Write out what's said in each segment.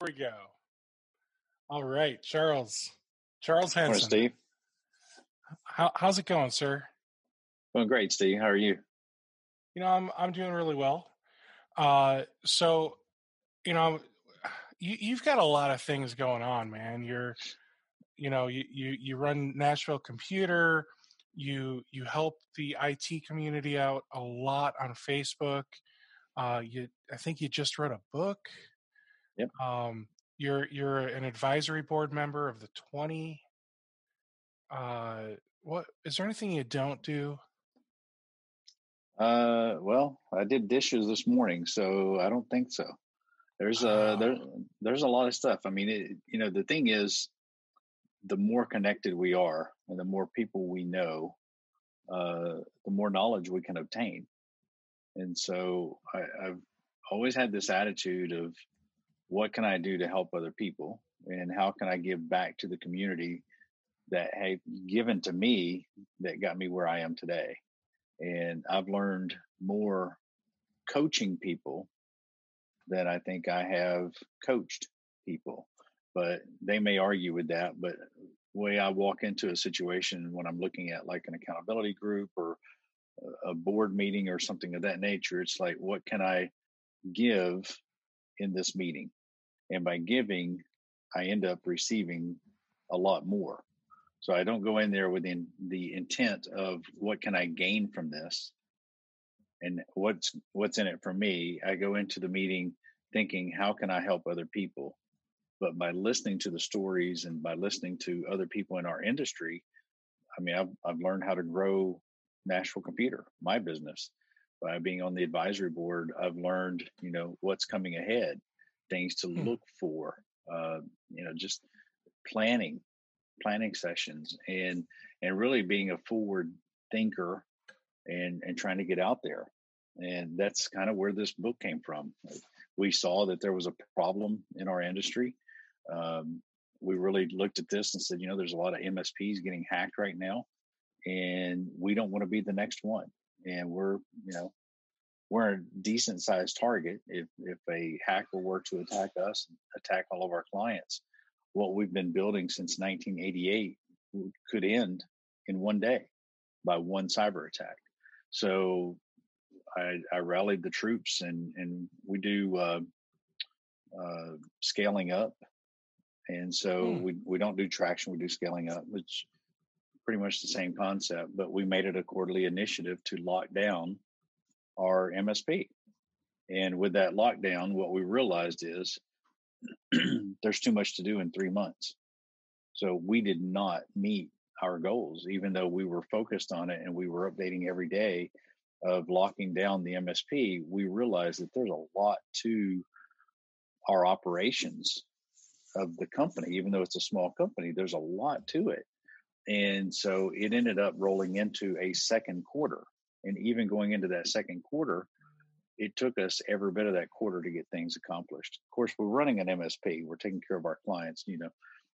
we go. All right, Charles. Charles Henson. Morning, Steve. How, how's it going, sir? Doing great, Steve. How are you? You know, I'm I'm doing really well. Uh, so, you know, you you've got a lot of things going on, man. You're, you know, you you you run Nashville Computer. You you help the IT community out a lot on Facebook. Uh, you, I think you just wrote a book. Yep. Um, you're you're an advisory board member of the 20 uh what is there anything you don't do Uh, well, I did dishes this morning, so I don't think so. There's uh there Oh, there's a lot of stuff. I mean, it, you know, the thing is, the more connected we are, and the more people we know, uh, the more knowledge we can obtain. And so I, I've always had this attitude of what can I do to help other people, and how can I give back to the community that have given to me that got me where I am today. And I've learned more coaching people than I think I have coached people. But they may argue with that. But way I walk into a situation when I'm looking at like an accountability group or a board meeting or something of that nature, it's like, what can I give in this meeting? And by giving, I end up receiving a lot more. So I don't go in there with in, the intent of what can I gain from this and what's what's in it for me. I go into the meeting thinking how can I help other people? But by listening to the stories and by listening to other people in our industry, I mean I've I've learned how to grow Nashville Computer, my business. By being on the advisory board, I've learned, you know, what's coming ahead, things to hmm. look for, uh, you know, just planning planning sessions and and really being a forward thinker and and trying to get out there. And that's kind of where this book came from. We saw that there was a problem in our industry um, we really looked at this and said you know there's a lot of msps getting hacked right now and we don't want to be the next one. And we're you know we're a decent sized target if if a hacker were to attack us attack all of our clients what we've been building since 1988 could end in one day by one cyber attack. So I, I rallied the troops, and and we do uh, uh, scaling up, and so Hmm. we we don't do traction, we do scaling up, which pretty much the same concept, but we made it a quarterly initiative to lock down our MSP. And with that lockdown, what we realized is there's too much to do in three months. So we did not meet our goals, even though we were focused on it and we were updating every day of locking down the MSP. We realized that there's a lot to our operations of the company, even though it's a small company, there's a lot to it. And so it ended up rolling into a second quarter. And even going into that second quarter, it took us every bit of that quarter to get things accomplished. Of course, we're running an MSP, we're taking care of our clients. You know,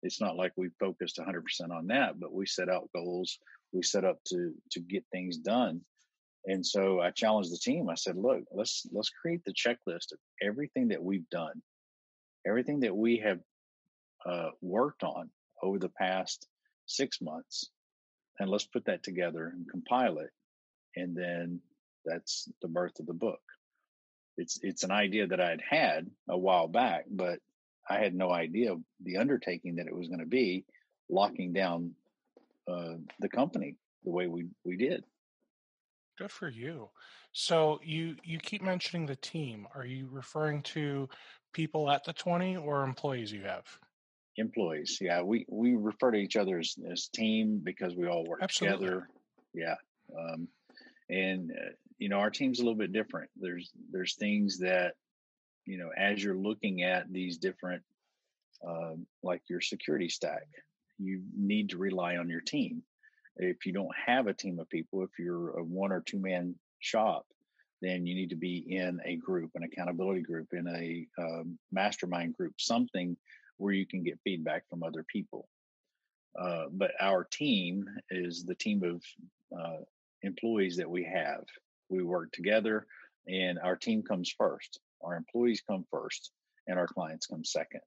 it's not like we focused 100% on that, but we set out goals, we set up to to get things done. And so I challenged the team. I said, "Look, let's let's create the checklist of everything that we've done, everything that we have uh, worked on over the past six months, and let's put that together and compile it. And then that's the birth of the book. It's it's an idea that I had had a while back, but I had no idea the undertaking that it was going to be, locking down uh, the company the way we we did. good for you so you you keep mentioning the team are you referring to people at the 20 or employees you have Employees, yeah, we we refer to each other as, as team because we all work absolutely together. Yeah, um, and uh, you know our team's a little bit different. There's there's things that you know as you're looking at these different um, like your security stack, you need to rely on your team. If you don't have a team of people, if you're a one or two man shop, then you need to be in a group, an accountability group, in a um, mastermind group, something where you can get feedback from other people. Uh, but our team is the team of uh, employees that we have. We work together, and our team comes first. Our employees come first, and our clients come second.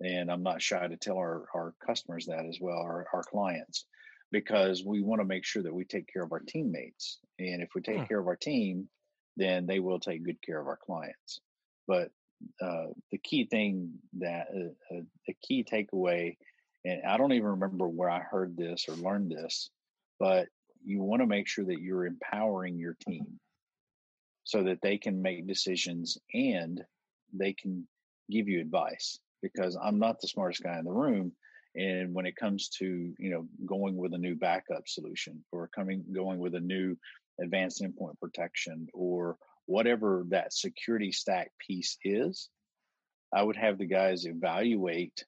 And I'm not shy to tell our, our customers that as well, our, our clients, because we want to make sure that we take care of our teammates. And if we take hmm. care of our team, then they will take good care of our clients. But uh, the key thing that uh, uh, the key takeaway, and I don't even remember where I heard this or learned this, but you want to make sure that you're empowering your mm-hmm. team so that they can make decisions and they can give you advice because I'm not the smartest guy in the room and when it comes to you know going with a new backup solution or coming going with a new advanced endpoint protection or whatever that security stack piece is i would have the guys evaluate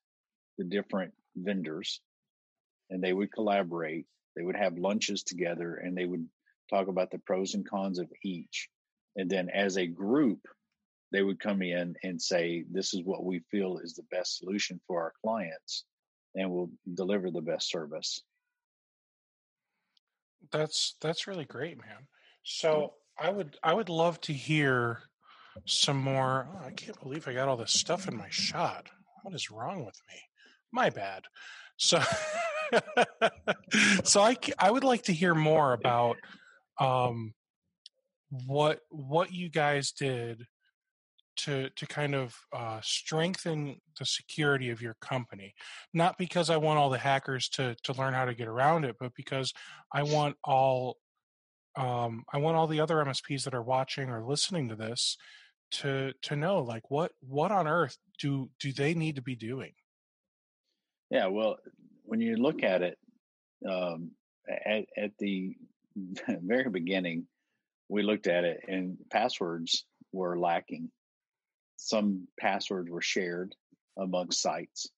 the different vendors and they would collaborate they would have lunches together and they would talk about the pros and cons of each. And then as a group they would come in and say this is what we feel is the best solution for our clients and we'll deliver the best service. That's that's really great man. So i would i would love to hear some more oh, i can't believe i got all this stuff in my shot. What is wrong with me? My bad. So so i i would like to hear more about um what what you guys did to to kind of uh, strengthen the security of your company. Not because I want all the hackers to to learn how to get around it, but because I want all um, I want all the other MSPs that are watching or listening to this to to know like what what on earth do do they need to be doing? Yeah, well, when you look at it um, at at the very beginning, we looked at it and passwords were lacking some passwords were shared amongst sites.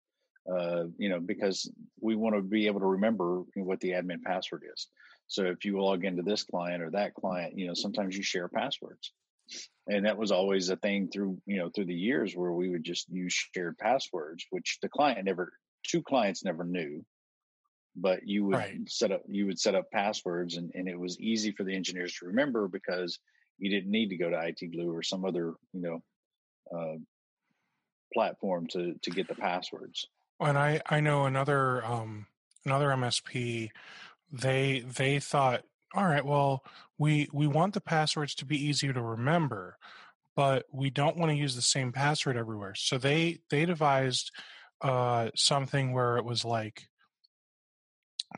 Uh, you know, because we want to be able to remember what the admin password is. So if you log into this client or that client, you know, sometimes you share passwords. And that was always a thing through, you know, through the years where we would just use shared passwords, which the client never, two clients never knew, but you would right. set up, you would set up passwords and, and it was easy for the engineers to remember because you didn't need to go to IT Glue or some other, you know, uh, platform to to get the passwords. And I I know another um, another MSP they they thought all right well we we want the passwords to be easier to remember but we don't want to use the same password everywhere so they they devised uh, something where it was like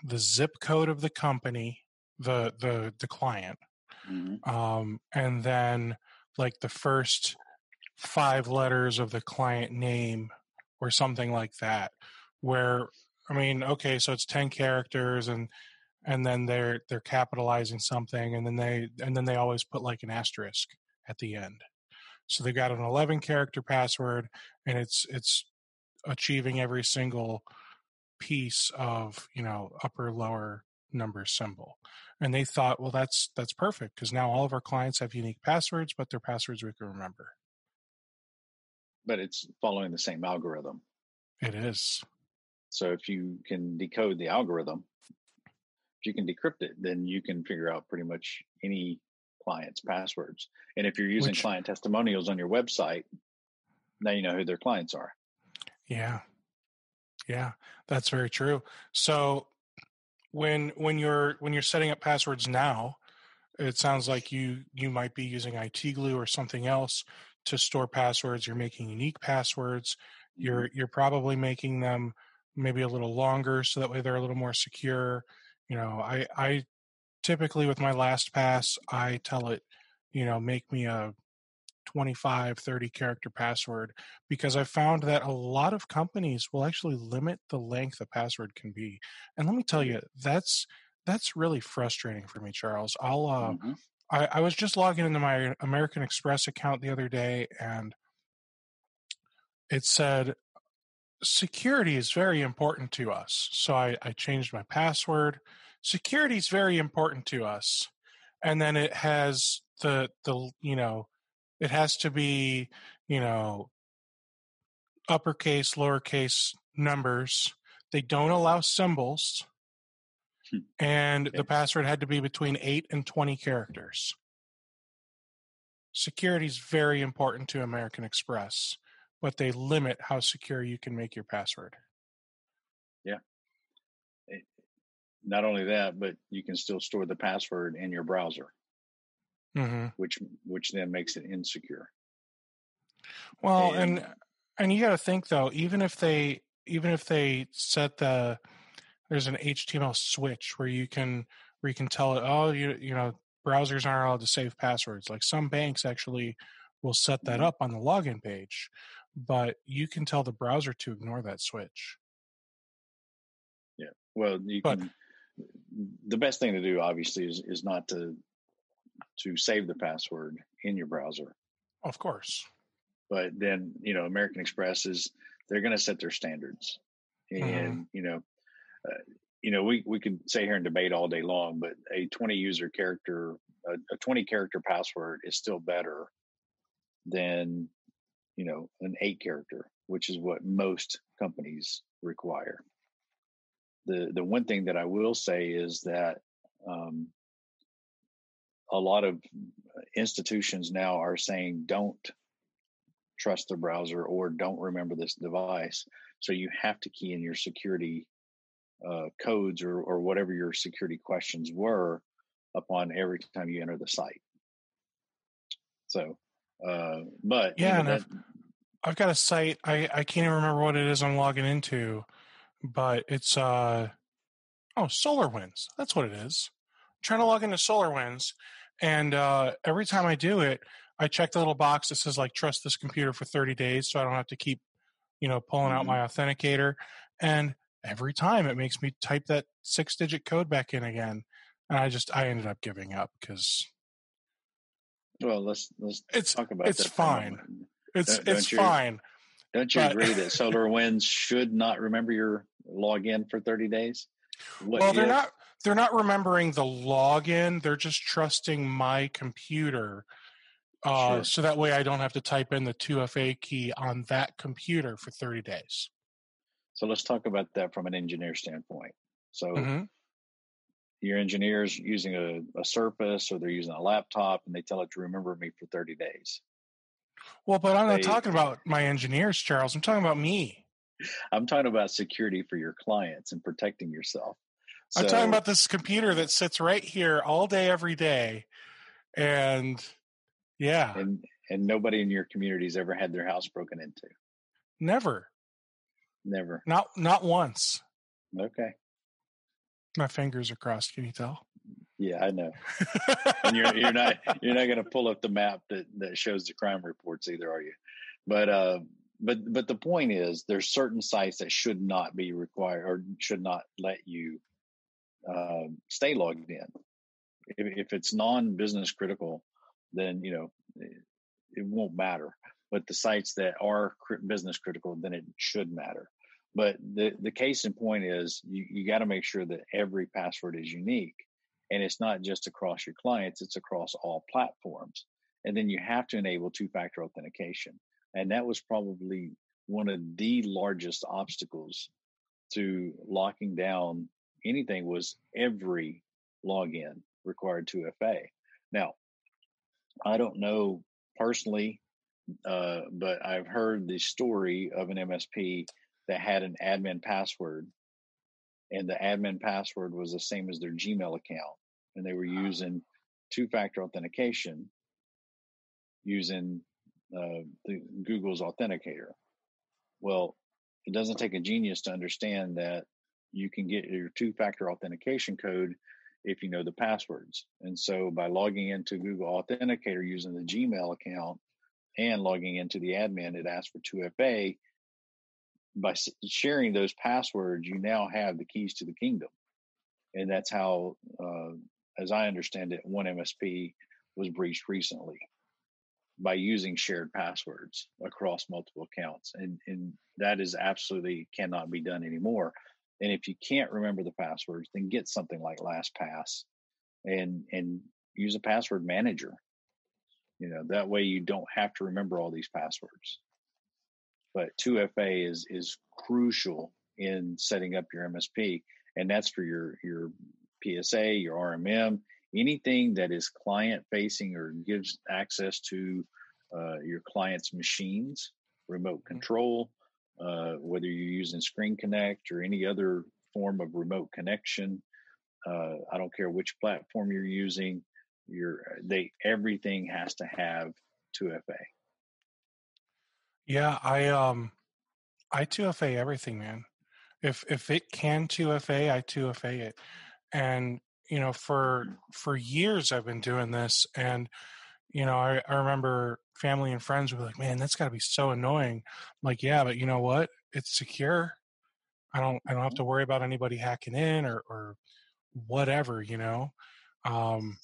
the zip code of the company the the the client mm-hmm. um, and then like the first five letters of the client name or something like that where i mean okay so it's 10 characters and and then they're they're capitalizing something and then they and then they always put like an asterisk at the end so they've got an 11 character password and it's it's achieving every single piece of you know upper lower number symbol and they thought well that's that's perfect because now all of our clients have unique passwords but they're passwords we can remember but it's following the same algorithm. It is. So if you can decode the algorithm, if you can decrypt it, then you can figure out pretty much any client's passwords. And if you're using Which, client testimonials on your website, now you know who their clients are. Yeah. Yeah, that's very true. So when when you're when you're setting up passwords now, it sounds like you you might be using IT glue or something else to store passwords. You're making unique passwords. You're mm-hmm. you're probably making them maybe a little longer so that way they're a little more secure. You know, I I typically with my LastPass, I tell it, you know, make me a 25 30 character password because i found that a lot of companies will actually limit the length a password can be and let me tell you that's that's really frustrating for me charles i'll uh, mm-hmm. I, I was just logging into my American Express account the other day and it said security is very important to us. So I, I changed my password. Security is very important to us. And then it has the the you know, it has to be, you know, uppercase, lowercase numbers. They don't allow symbols. Hmm. and the password had to be between 8 and 20 characters. Security is very important to American Express, but they limit how secure you can make your password. Yeah. Eh, not only that, but you can still store the password in your browser, mm-hmm. which which then makes it insecure. Well, and and, and you got to think though, even if they even if they set the there's an HTML switch where you can where you can tell it, oh, you you know, browsers aren't allowed to save passwords. Like some banks actually will set that mm-hmm. up on the login page, but you can tell the browser to ignore that switch. Yeah. Well, you but, can. The best thing to do, obviously, is is not to to save the password in your browser. Of course. But then you know, American Express is they're going to set their standards, mm-hmm. and mm-hmm. you know, uh, you know, we we could sit here and debate all day long, but a 20 user character, a, a 20 character password is still better than, you know, an eight character, which is what most companies require. The the one thing that I will say is that um, a lot of institutions now are saying don't trust the browser or don't remember this device. So you have to key in your security uh, codes or, or whatever your security questions were upon every time you enter the site. So, uh, but yeah, that, I've, I've, got a site. I, I can't even remember what it is I'm logging into, but it's uh oh SolarWinds. That's what it is. I'm trying to log into SolarWinds, and uh, every time I do it, I check the little box that says like trust this computer for 30 days, so I don't have to keep you know pulling mm-hmm. out my authenticator. And every time it makes me type that six digit code back in again and i just i ended up giving up because well let's let's it's talk about it's fine it's don't, it's don't you, fine don't you but, agree that SolarWinds should not remember your login for 30 days what well they're not they're not remembering the login they're just trusting my computer uh, sure. so that way i don't have to type in the 2fa key on that computer for 30 days so let's talk about that from an engineer standpoint. So mm-hmm. your engineers using a, a Surface or they're using a laptop and they tell it to remember me for 30 days. Well, but I'm they, not talking about my engineers, Charles. I'm talking about me. I'm talking about security for your clients and protecting yourself. So, I'm talking about this computer that sits right here all day, every day. And yeah. And and nobody in your community's ever had their house broken into. Never. Never. Not not once. Okay. My fingers are crossed. Can you tell? Yeah, I know. and you're you're not you're not going to pull up the map that that shows the crime reports either, are you? But uh, but but the point is, there's certain sites that should not be required or should not let you uh, stay logged in. If, if it's non-business critical, then you know it, it won't matter but the sites that are business critical, then it should matter. But the, the case in point is you, you got to make sure that every password is unique. And it's not just across your clients, it's across all platforms. And then you have to enable two factor authentication. And that was probably one of the largest obstacles to locking down anything was every login required 2FA. Now, I don't know personally uh, but I've heard the story of an MSP that had an admin password, and the admin password was the same as their Gmail account, and they were using two-factor authentication using uh, the Google's Authenticator. Well, it doesn't take a genius to understand that you can get your two-factor authentication code if you know the passwords. And so by logging into Google Authenticator using the Gmail account, and logging into the admin, it asks for 2FA. By sharing those passwords, you now have the keys to the kingdom. And that's how, uh, as I understand it, one MSP was breached recently by using shared passwords across multiple accounts. And, and that is absolutely cannot be done anymore. And if you can't remember the passwords, then get something like LastPass and and use a password manager you know, that way you don't have to remember all these passwords. But 2FA is is crucial in setting up your MSP, and that's for your your PSA, your RMM, anything that is client facing or gives access to uh, your client's machines remote control, uh, whether you're using Screen Connect or any other form of remote connection. Uh, I don't care which platform you're using. You're they everything has to have 2FA. Yeah, I um I 2FA everything, man. If if it can 2FA, I 2FA it. And you know, for for years I've been doing this and you know, I, I remember family and friends were like, Man, that's gotta be so annoying. I'm like, yeah, but you know what? It's secure. I don't I don't have Mm-hmm. to worry about anybody hacking in or or whatever, you know. Um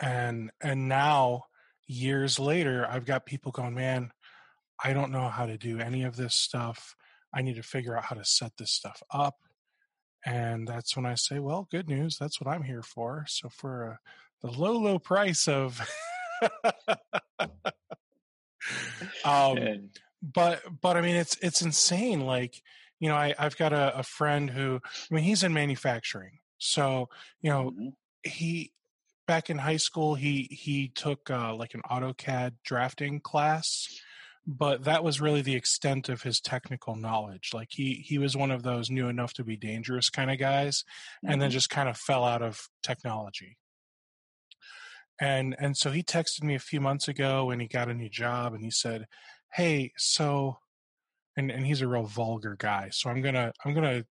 and and now years later I've got people going, Man, I don't know how to do any of this stuff. I need to figure out how to set this stuff up. And that's when I say, well, good news. That's what I'm here for. So for uh, the low, low price of, um, And but but I mean, it's it's insane. Like you know, I I've got a, a friend who, I mean, he's in manufacturing. So you know, mhm, he back in high school he he took uh, like an AutoCAD drafting class but that was really the extent of his technical knowledge like he he was one of those new enough to be dangerous kind of guys and then mhm. just kind of fell out of technology and and so he texted me a few months ago and he got a new job and he said hey so and and he's a real vulgar guy so i'm gonna i'm gonna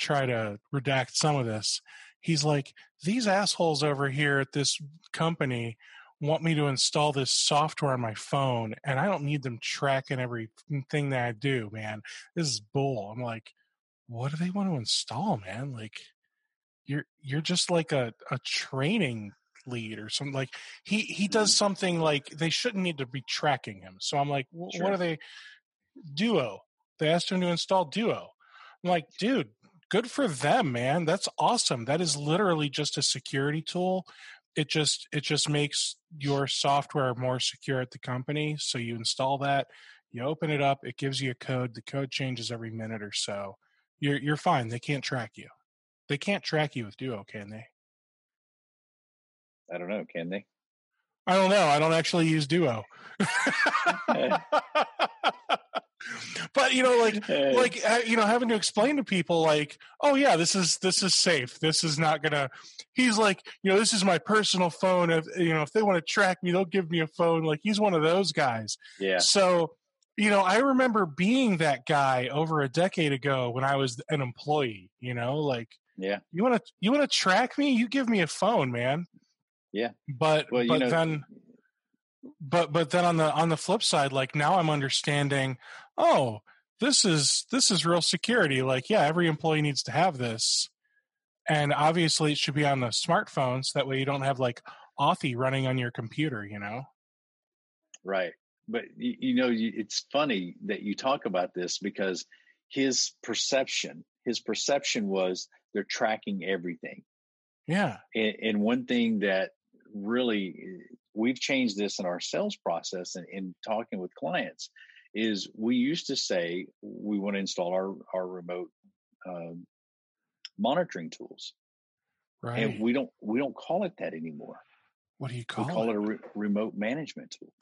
try to redact some of this. He's like these assholes over here at this company want me to install this software on my phone and i don't need them tracking everything that i do man. This is bull. I'm like what do they want to install man? Like you're you're just like a, a training lead or something like he he does Mhm. something like they shouldn't need to be tracking him. So i'm like "Wh- what are they duo? They asked him to install duo. I'm like dude good for them man. That's awesome. That is literally just a security tool. It just it just makes your software more secure at the company. So you install that you open it up it gives you a code. The code changes every minute or so. You're you're fine. They can't track you. They can't track you with duo can they I don't know. Can they? i don't know i don't actually use duo but you know like like you know having to explain to people like oh yeah this is this is safe this is not gonna he's like you know this is my personal phone if you know if they want to track me they'll give me a phone like he's one of those guys yeah. so you know i remember being that guy over a decade ago when i was an employee you know like Yeah. you want to you want to track me you give me a phone man Yeah. but Well, but know, then but but then on the on the flip side like now i'm understanding oh this is this is real security like yeah every employee needs to have this and obviously it should be on the smartphones that way you don't have like authy running on your computer you know Right. But you, you know, you, it's funny that you talk about this because his perception, his perception was they're tracking everything. yeah And, and one thing that really we've changed this in our sales process and in talking with clients is we used to say we want to install our our remote um, monitoring tools, right and we don't we don't call it that anymore. what do you call it? We call, it it a re- remote management tool.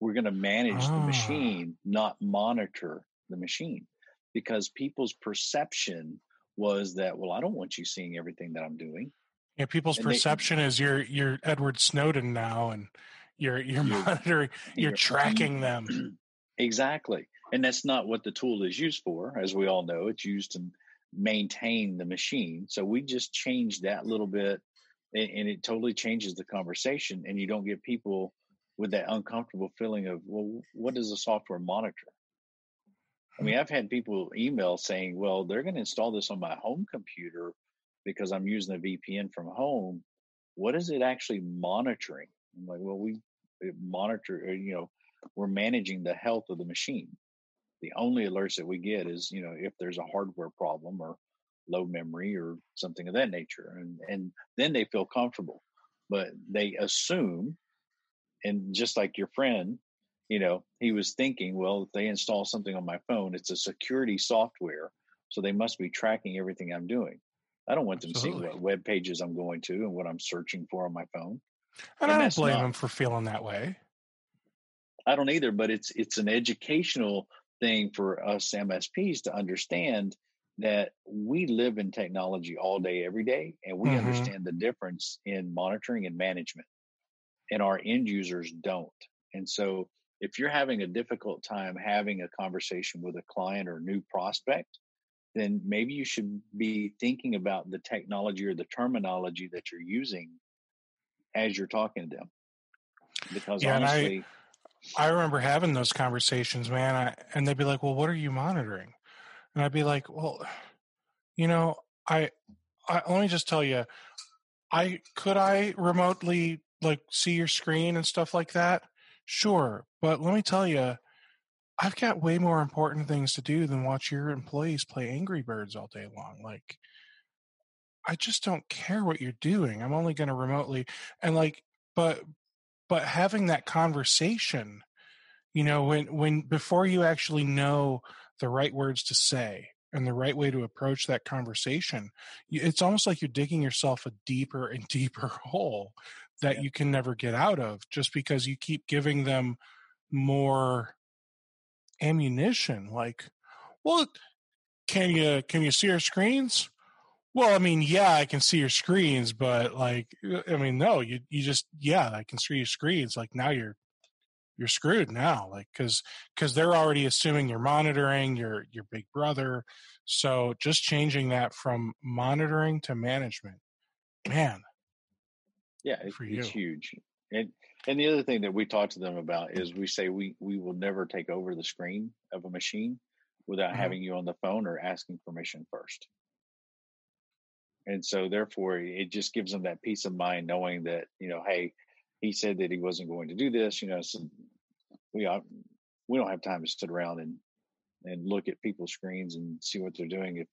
We're going to manage the Ah. machine, not monitor the machine, because people's perception was that well, I don't want you seeing everything that I'm doing. Yeah people's and they- perception is you're you're edward snowden now and you're you're You're- monitoring you're You're- tracking them Exactly. And that's not what the tool is used for. As we all know, it's used to maintain the machine. So we just changed that little bit and, and it totally changes the conversation. And you don't get people with that uncomfortable feeling of, well, what does the software monitor? I mean, hmm. I've had people email saying, well, they're going to install this on my home computer because I'm using a VPN from home. What is it actually monitoring? I'm like, well, we monitor, uh, you know, we're managing the health of the machine. The only alerts that we get is, you know, if there's a hardware problem or low memory or something of that nature. And and then they feel comfortable. But they assume, and just like your friend, you know, he was thinking, well, if they install something on my phone, it's a security software. So they must be tracking everything I'm doing. I don't want them seeing Absolutely. what web pages I'm going to and what I'm searching for on my phone. and and i don't blame not- him for feeling that way I don't either, but it's it's an educational thing for us MSPs to understand that we live in technology all day, every day, and we mm-hmm. understand the difference in monitoring and management, and our end users don't. And so, if you're having a difficult time having a conversation with a client or new prospect, then maybe you should be thinking about the technology or the terminology that you're using as you're talking to them. Because yeah, honestly, I, I remember having those conversations, man, I, and they'd be like, "Well, what are you monitoring?" And I'd be like, "Well, you know, I, I let me just tell you, I could I remotely like see your screen and stuff like that. Sure, but let me tell you, I've got way more important things to do than watch your employees play Angry Birds all day long. Like, I just don't care what you're doing. I'm only going to remotely and like, but, but having that conversation, you know, when, when, before you actually know the right words to say and the right way to approach that conversation, it's almost like you're digging yourself a deeper and deeper hole that yeah. you can never get out of just because you keep giving them more ammunition. Like, well, can you can you see our screens? Well, I mean, yeah, I can see your screens, but like, uh, I mean, no, you you just yeah, I can see your screens. Like now you're you're screwed now, like because because they're already assuming you're monitoring your your big brother. So just changing that from monitoring to management, man. Yeah, it, it's huge. And and the other thing that we talk to them about is we say we we will never take over the screen of a machine without mm-hmm. having you on the phone or asking permission first. And so therefore it just gives them that peace of mind knowing that, you know, hey, he said that he wasn't going to do this, you know, so we are, we don't have time to sit around and and look at people's screens and see what they're doing if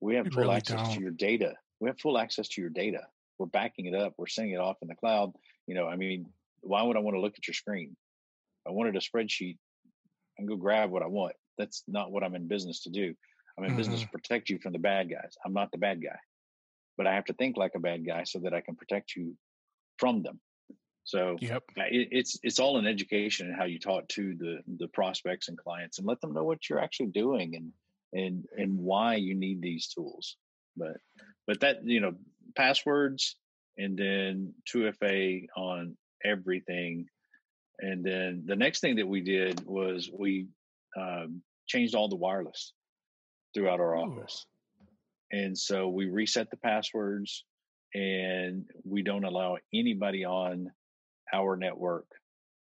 we have full really access don't. to your data. We have full access to your data. We're backing it up. We're sending it off in the cloud. You know, I mean, why would I want to look at your screen? I wanted a spreadsheet and go grab what I want. That's not what I'm in business to do. I'm in mm-hmm. business to protect you from the bad guys. I'm not the bad guy, but I have to think like a bad guy so that I can protect you from them. So yep. it, it's it's all an education and how you talk to the the prospects and clients and let them know what you're actually doing and and and why you need these tools. But but that you know passwords and then 2FA on everything. And then the next thing that we did was we um, changed all the wireless throughout our Ooh. office. And so we reset the passwords and we don't allow anybody on our network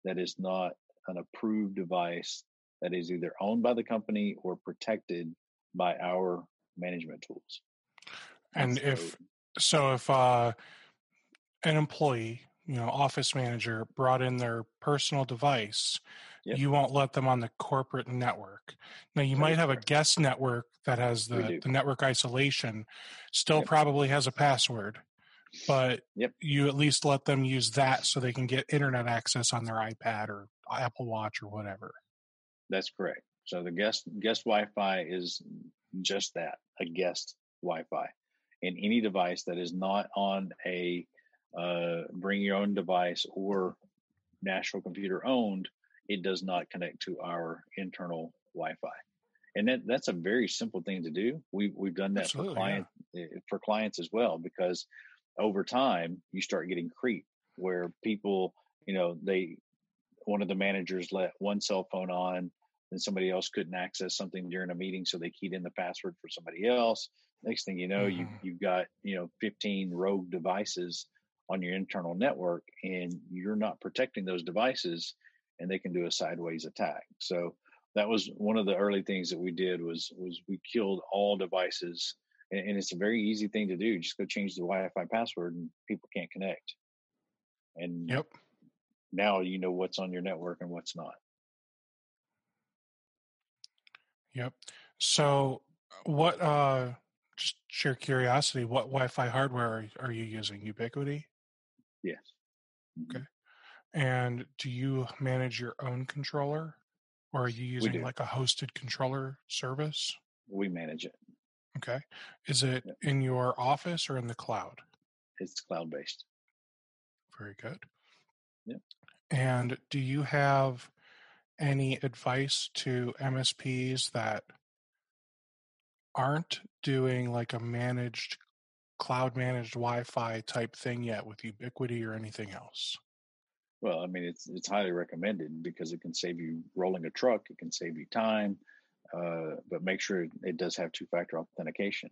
that is not an approved device that is either owned by the company or protected by our management tools. And, and so, if so, if uh, an employee you know office manager brought in their personal device yep. you won't let them on the corporate network now you might have a guest network that has the, the network isolation still yep. probably has a password but yep. you at least let them use that so they can get internet access on their ipad or apple watch or whatever that's correct so the guest guest wi-fi is just that a guest wi-fi and any device that is not on a uh, bring your own device or Nashville Computer owned, it does not connect to our internal Wi-Fi. And that, that's a very simple thing to do. We, we've done that Absolutely, for client yeah. Eh, for clients as well, because over time you start getting creep where people, you know, they, one of the managers let one cell phone on and somebody else couldn't access something during a meeting. So they keyed in the password for somebody else. Next thing you know, mm-hmm. you, you've got, you know, 15 rogue devices on your internal network and you're not protecting those devices and they can do a sideways attack. So that was one of the early things that we did was was we killed all devices and, and it's a very easy thing to do just go change the wi-fi password and people can't connect. And yep. now you know what's on your network and what's not. Yep. So what uh just sheer curiosity what wi-fi hardware are, are you using? Ubiquiti Yes. Okay. Mm-hmm. And do you manage your own controller or are you using like a hosted controller service? We manage it. Okay. Is it yep. in your office or in the cloud? It's cloud based. Very good. Yep. And do you have any advice to MSPs that aren't doing like a managed cloud managed Wi-Fi type thing yet with Ubiquiti or anything else? Well, I mean, it's it's highly recommended because it can save you rolling a truck. It can save you time, uh, but make sure it does have two-factor authentication.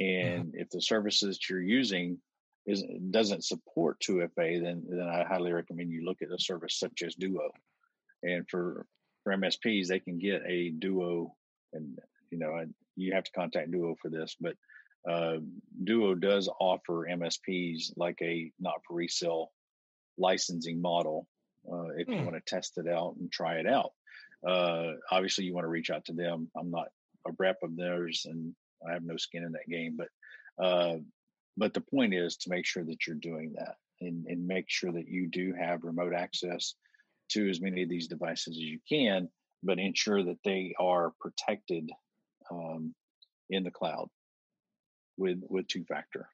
Mm-hmm. And mm-hmm. if the services you're using is doesn't support 2FA, then then I highly recommend you look at a service such as Duo. And for for MSPs, they can get a Duo, and you know, you have to contact Duo for this, but uh, Duo does offer MSPs like a not for resale licensing model uh, if you hmm. want to test it out and try it out. Uh, obviously, you want to reach out to them. I'm not a rep of theirs, and I have no skin in that game. But uh, but the point is to make sure that you're doing that and, and make sure that you do have remote access to as many of these devices as you can, but ensure that they are protected um, in the cloud with with two factor.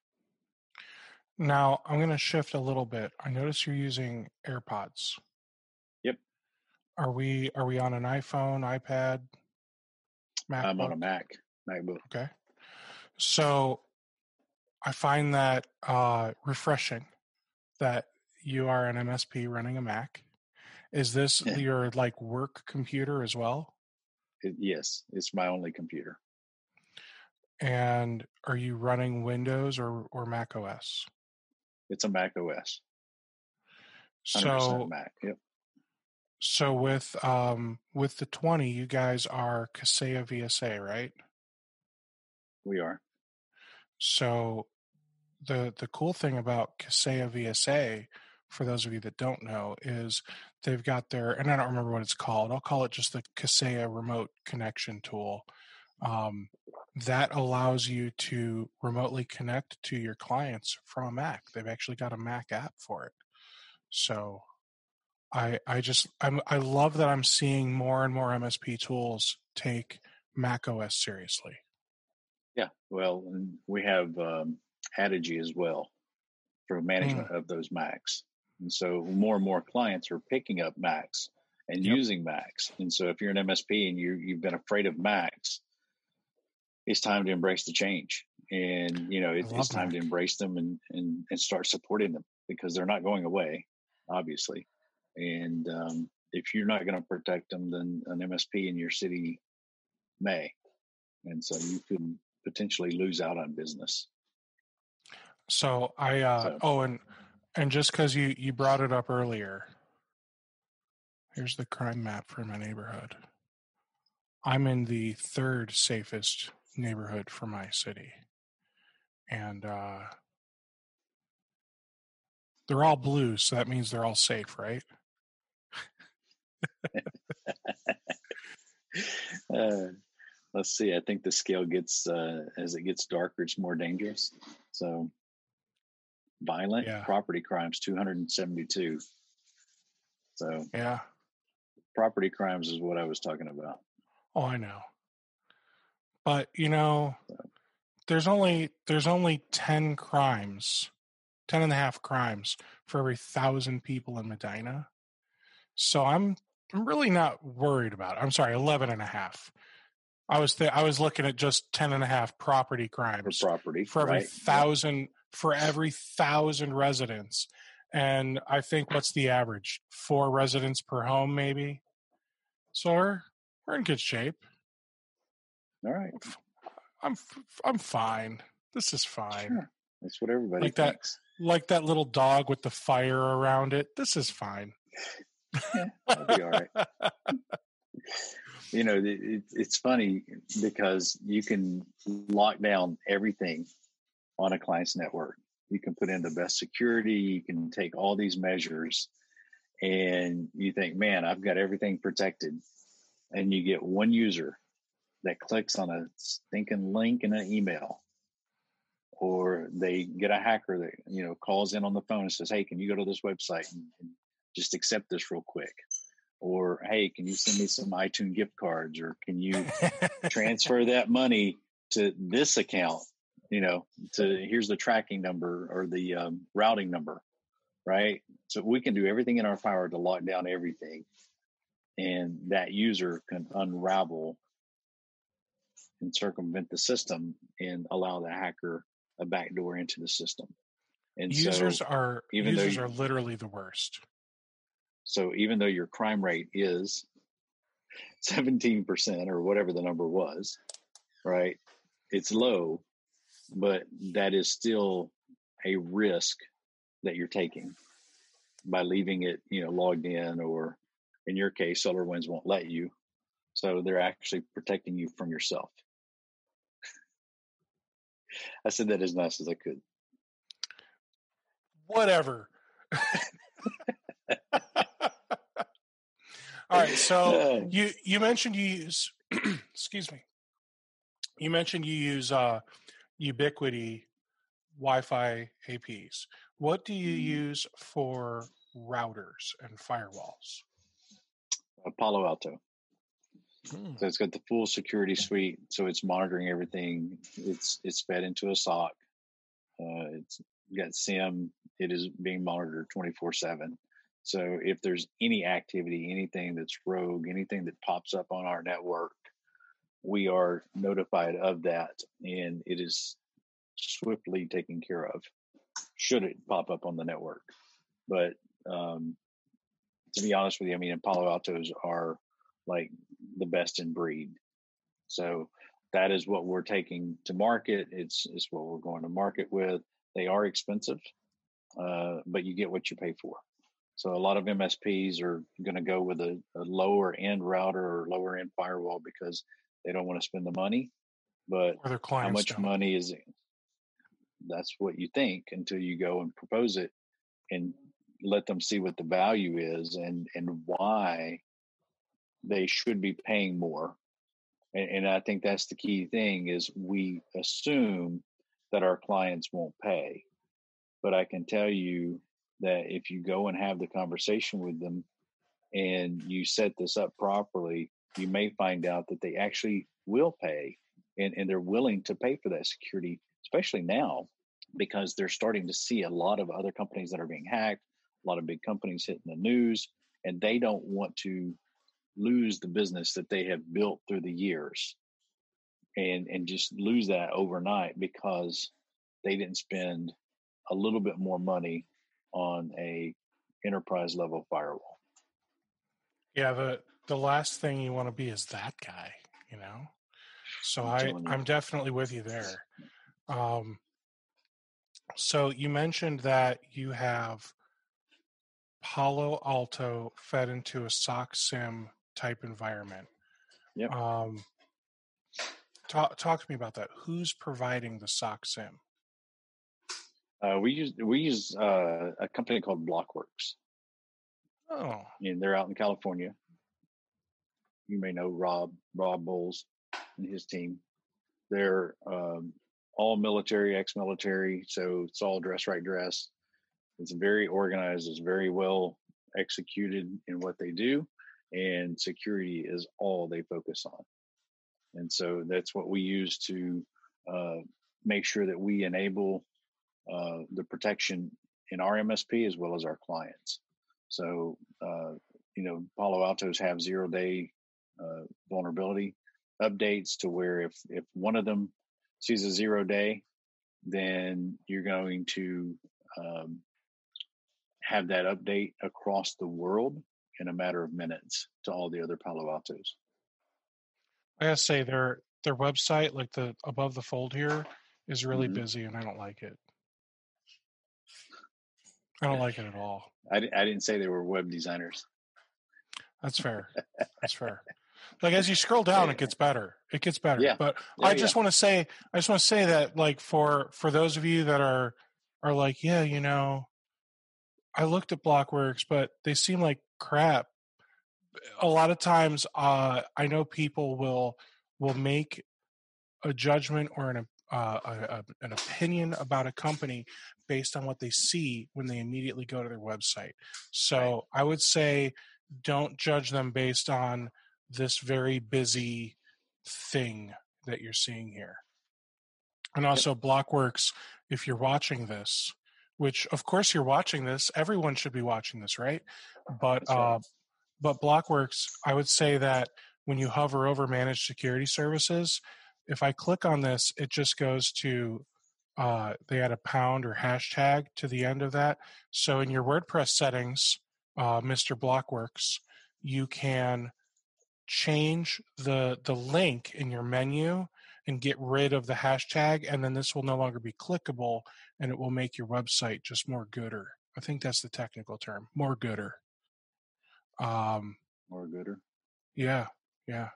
Now I'm going to shift a little bit. I notice you're using AirPods. Yep. Are we are we on an iPhone, iPad, MacBook? I'm on a Mac, MacBook. Okay. So I find that uh, refreshing that you are an MSP running a Mac. Is this yeah. your like work computer as well? It, yes, it's my only computer. And are you running Windows or, or Mac OS? It's a Mac OS. So Mac. Yep. So with um with the 20, you guys are Kaseya VSA, right? We are. So the the cool thing about Kaseya VSA, for those of you that don't know, is they've got their and I don't remember what it's called. I'll call it just the Kaseya remote connection tool. Um, that allows you to remotely connect to your clients from a Mac. They've actually got a Mac app for it. So I I just I'm, I love that I'm seeing more and more MSP tools take Mac OS seriously. Yeah, well, we have um, as well for management mm. of those Macs, and so more and more clients are picking up Macs and yep. using Macs. And so if you're an MSP and you you've been afraid of Macs, it's time to embrace the change and you know it, it's time that. to embrace them and, and and start supporting them because they're not going away obviously and um, if you're not going to protect them then an msp in your city may and so you could potentially lose out on business so i uh so. oh and and just because you you brought it up earlier here's the crime map for my neighborhood i'm in the third safest neighborhood for my city. And uh, they're all blue, so that means they're all safe, right? uh, let's see. I think the scale gets uh, as it gets darker, it's more dangerous. So, violent yeah. property crimes, two hundred and seventy-two. So, yeah, property crimes is what I was talking about. Oh, I know. But you know, there's only there's only 10 crimes 10 and a half crimes for every thousand people in medina. So i'm i'm really not worried about it i'm sorry 11 and a half. I was th- i was looking at just 10 and a half property crimes for property for every right. thousand for every thousand residents. And i think what's the average? Four residents per home maybe? So we're, we're in good shape all right. I'm I'm fine. This is fine. Sure. That's what everybody like thinks. that. Like that little dog with the fire around it. This is fine. yeah, I'll be all right. you know, it, it's funny because you can lock down everything on a client's network. You can put in the best security. You can take all these measures, and you think, "Man, I've got everything protected." And you get one user that clicks on a stinking link in an email. Or they get a hacker that you know calls in on the phone and says hey can you go to this website and, and just accept this real quick? Or hey can you send me some itunes gift cards? Or can you transfer that money to this account you know to here's the tracking number or the um, routing number right? So we can do everything in our power to lock down everything. And that user can unravel and circumvent the system and allow the hacker a backdoor into the system. And users so are even users though you, are literally the worst. So even though your crime rate is 17% or whatever the number was, right? It's low, but that is still a risk that you're taking by leaving it, you know, logged in or in your case, SolarWinds won't let you. So they're actually protecting you from yourself. I said that as nice as I could. Whatever. All right. So you you mentioned you use excuse me. You mentioned you use uh, Ubiquiti Wi-Fi APs. What do you mm-hmm. use for routers and firewalls? Palo Alto. Hmm. So it's got the full security suite. So it's monitoring everything. It's it's fed into a SOC. Uh, it's got SIEM. It is being monitored twenty four seven. So if there's any activity, anything that's rogue, anything that pops up on our network, we are notified of that, and it is swiftly taken care of. Should it pop up on the network, but um, to be honest with you, I mean, Palo Altos are like the best in breed. So that is what we're taking to market. It's it's what we're going to market with. They are expensive, uh, but you get what you pay for. So a lot of MSPs are going to go with a, a lower end router or lower end firewall because they don't want to spend the money. But how much don't. money is it? That's what you think until you go and propose it and let them see what the value is and and why they should be paying more. And, and I think that's the key thing is we assume that our clients won't pay. But I can tell you that if you go and have the conversation with them and you set this up properly, you may find out that they actually will pay and, and they're willing to pay for that security, especially now because they're starting to see a lot of other companies that are being hacked, a lot of big companies hitting the news, and they don't want to lose the business that they have built through the years and and just lose that overnight because they didn't spend a little bit more money on a enterprise level firewall. Yeah, the the last thing you want to be is that guy, you know. So I I'm definitely with you there. Um, so you mentioned that you have Palo Alto fed into a SOC SIEM type environment. Yep. Um, talk talk to me about that. Who's providing the SOC SIEM? Uh, we use we use uh, a company called Blokworx. Oh, and they're out in California. You may know Rob Rob Bowles and his team. They're um, all military, ex-military, so it's all dress right dress. It's very organized. It's very well executed in what they do, and security is all they focus on. And so that's what we use to uh, make sure that we enable uh, the protection in our MSP as well as our clients. So, uh, you know, Palo Altos have zero day uh, vulnerability updates to where if, if one of them sees a zero day, then you're going to um, have that update across the world in a matter of minutes to all the other Palo Altos. I gotta say their their website, like the above the fold here, is really mm-hmm. busy, and I don't like it. I don't like it at all. I, I didn't say they were web designers. That's fair. That's fair. Like as you scroll down, it gets better. It gets better. Yeah. But I just yeah. want to say, I just want to say that, like for for those of you that are are like, yeah, you know, I looked at Blokworx, but they seem like crap. A lot of times, uh, I know people will will make a judgment or an uh, a, a, an opinion about a company based on what they see when they immediately go to their website. So right. I would say don't judge them based on this very busy thing that you're seeing here. And also, Blokworx, if you're watching this, which of course you're watching this, everyone should be watching this, right? But uh, but Blokworx, I would say that when you hover over managed security services, if I click on this, it just goes to uh, they add a pound or hashtag to the end of that. So in your WordPress settings, uh, Mr. Blokworx, you can change the the link in your menu and get rid of the hashtag, and then this will no longer be clickable, and it will make your website just more gooder. I think that's the technical term, more gooder. Um, more gooder. Yeah, yeah.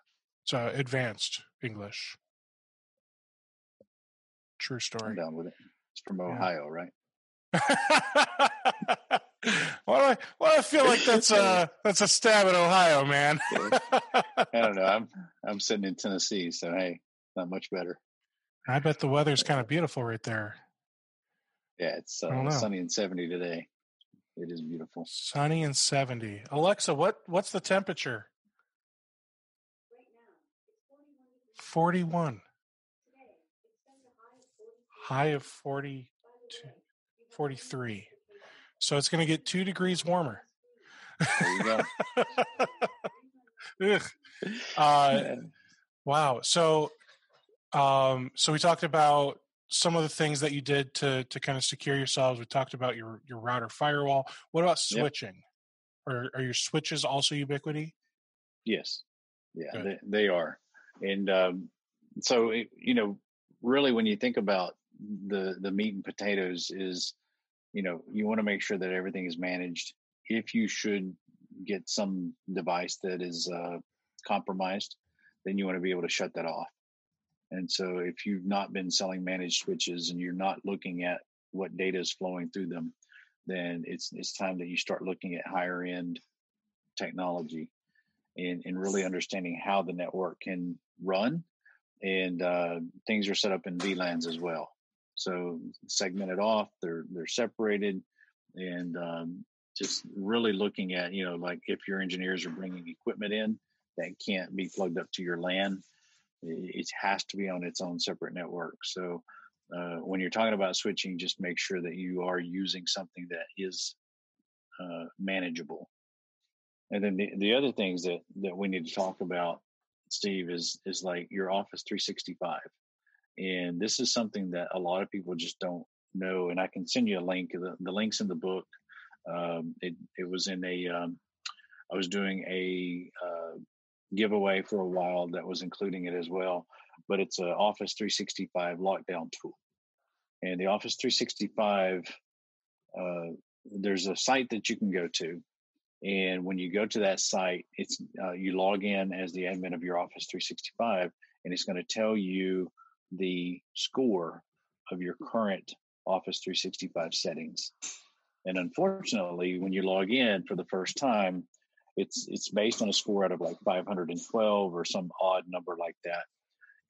It's uh, advanced English. True story. I'm down with it. It's from Ohio, yeah. right? why do I why do I feel like that's a that's a stab at Ohio, man? I don't know. I'm I'm sitting in Tennessee, so hey, not much better. I bet the weather's kind of beautiful right there. Yeah, it's uh, sunny and seventy today. It is beautiful. Sunny and seventy. Alexa, what what's the temperature? Forty-one. High of 42, 43. So it's going to get two degrees warmer. There you go. uh, wow. So, um, so we talked about some of the things that you did to to kind of secure yourselves. We talked about your your router firewall. What about switching? Yep. Are are your switches also Ubiquiti? Yes. Yeah, they, they, are. And um, so it, you know, really, when you think about the the meat and potatoes, is you know you want to make sure that everything is managed. If you should get some device that is uh, compromised, then you want to be able to shut that off. And so if you've not been selling managed switches and you're not looking at what data is flowing through them, then it's it's time that you start looking at higher end technology and, and really understanding how the network can run. And uh, things are set up in VLANs as well. So segmented off, they're they're separated, and um, just really looking at you know like if your engineers are bringing equipment in that can't be plugged up to your LAN, it has to be on its own separate network. So uh, when you're talking about switching, just make sure that you are using something that is uh, manageable. And then the, the other things that, that we need to talk about, Steve, is is like your Office 365. And this is something that a lot of people just don't know. And I can send you a link. The, the link's in the book. Um, it, it was in a, um, I was doing a uh, giveaway for a while that was including it as well. But it's a Office 365 lockdown tool. And the Office 365, uh, there's a site that you can go to. And when you go to that site, it's uh, you log in as the admin of your Office 365, and it's going to tell you the score of your current Office 365 settings. And unfortunately, when you log in for the first time, it's it's based on a score out of like 512 or some odd number like that.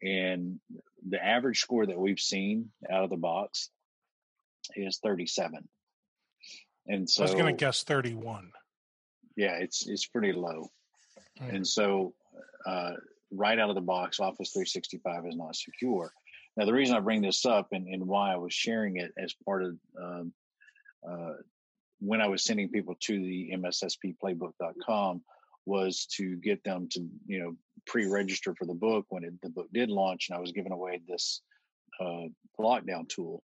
And the average score that we've seen out of the box is 37 and so i was going to guess 31 yeah it's it's pretty low. Mm. and so uh, right out of the box office 365 is not secure. Now the reason i bring this up and, and why i was sharing it as part of um, uh, when I was sending people to the mssplaybook.com was to get them to, you know, pre-register for the book when it, the book did launch and I was giving away this uh, lockdown tool.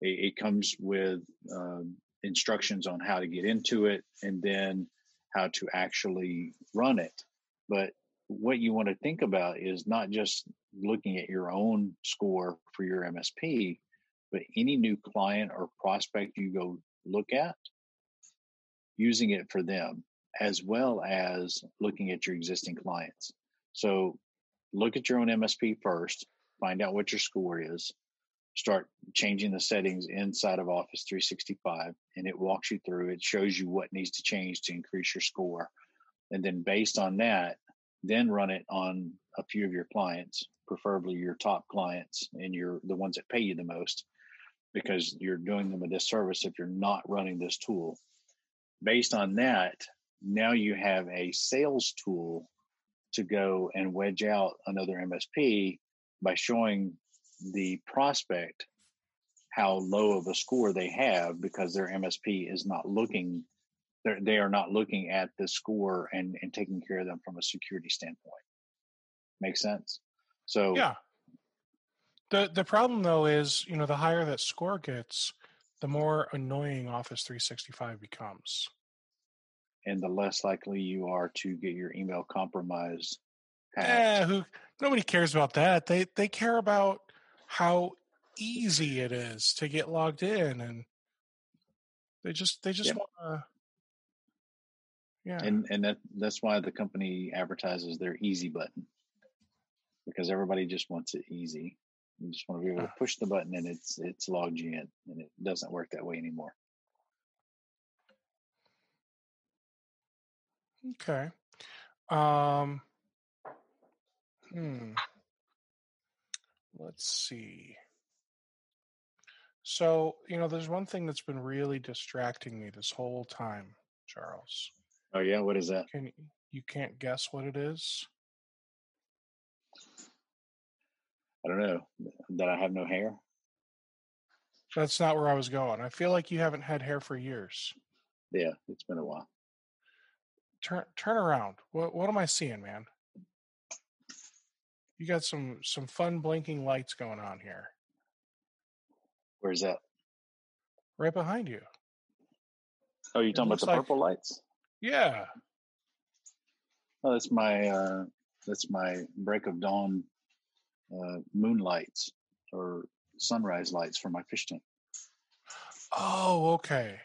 It, it comes with uh, instructions on how to get into it and then how to actually run it. But what you want to think about is not just looking at your own score for your MSP, but any new client or prospect you go look at, using it for them as well as looking at your existing clients. So look at your own MSP first, find out what your score is, start changing the settings inside of Office 365, and it walks you through. It shows you what needs to change to increase your score. And then based on that, then run it on a few of your clients, preferably your top clients and your the ones that pay you the most, because you're doing them a disservice if you're not running this tool based on that, now you have a sales tool to go and wedge out another MSP by showing the prospect how low of a score they have because their MSP is not looking they're, not looking at the score and, and taking care of them from a security standpoint. Makes sense. So Yeah. The the problem though is, you know, the higher that score gets, the more annoying Office 365 becomes. and the less likely you are to get your email compromised. Eh, who nobody cares about that. They they care about how easy it is to get logged in and they just they just Yep. want to yeah. and and that that's why the company advertises their easy button because everybody just wants it easy you just want to be able to push the button and it's it's logged you in and it doesn't work that way anymore Okay. Um hmm. Let's see. So, you know, there's one thing that's been really distracting me this whole time, Charles. oh yeah what is that Can you, you can't guess what it is? I don't know that i have no hair That's not where I was going. I feel like you haven't had hair for years. yeah it's been a while Turn turn around. What what am I seeing, man? You got some some fun blinking lights going on here. where's that Right behind you. oh you It talking about the like- purple lights Yeah. oh that's my uh that's my break of dawn uh moonlights or sunrise lights for my fish tank Oh, okay.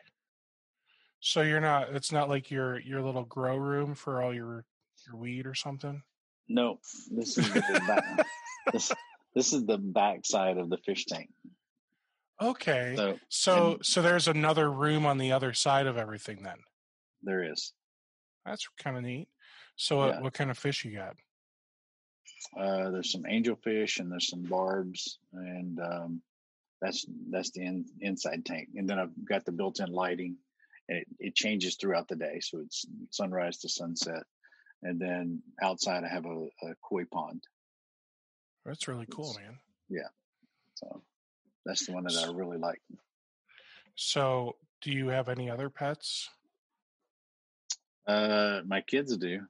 So you're not it's not like your your little grow room for all your your weed or something? no this is the back this, this is the back side of the fish tank Okay. so So and- so there's another room on the other side of everything then. there is That's kind of neat. So what, what kind of fish you got? Uh, there's some angelfish and there's some barbs, and um, that's that's the in, inside tank. And then I've got the built-in lighting, and it, it changes throughout the day, so it's sunrise to sunset. And then outside, I have a, a koi pond. That's really cool, It's- man. Yeah, so that's the one that I really like. So do you have any other pets? Uh, my kids do.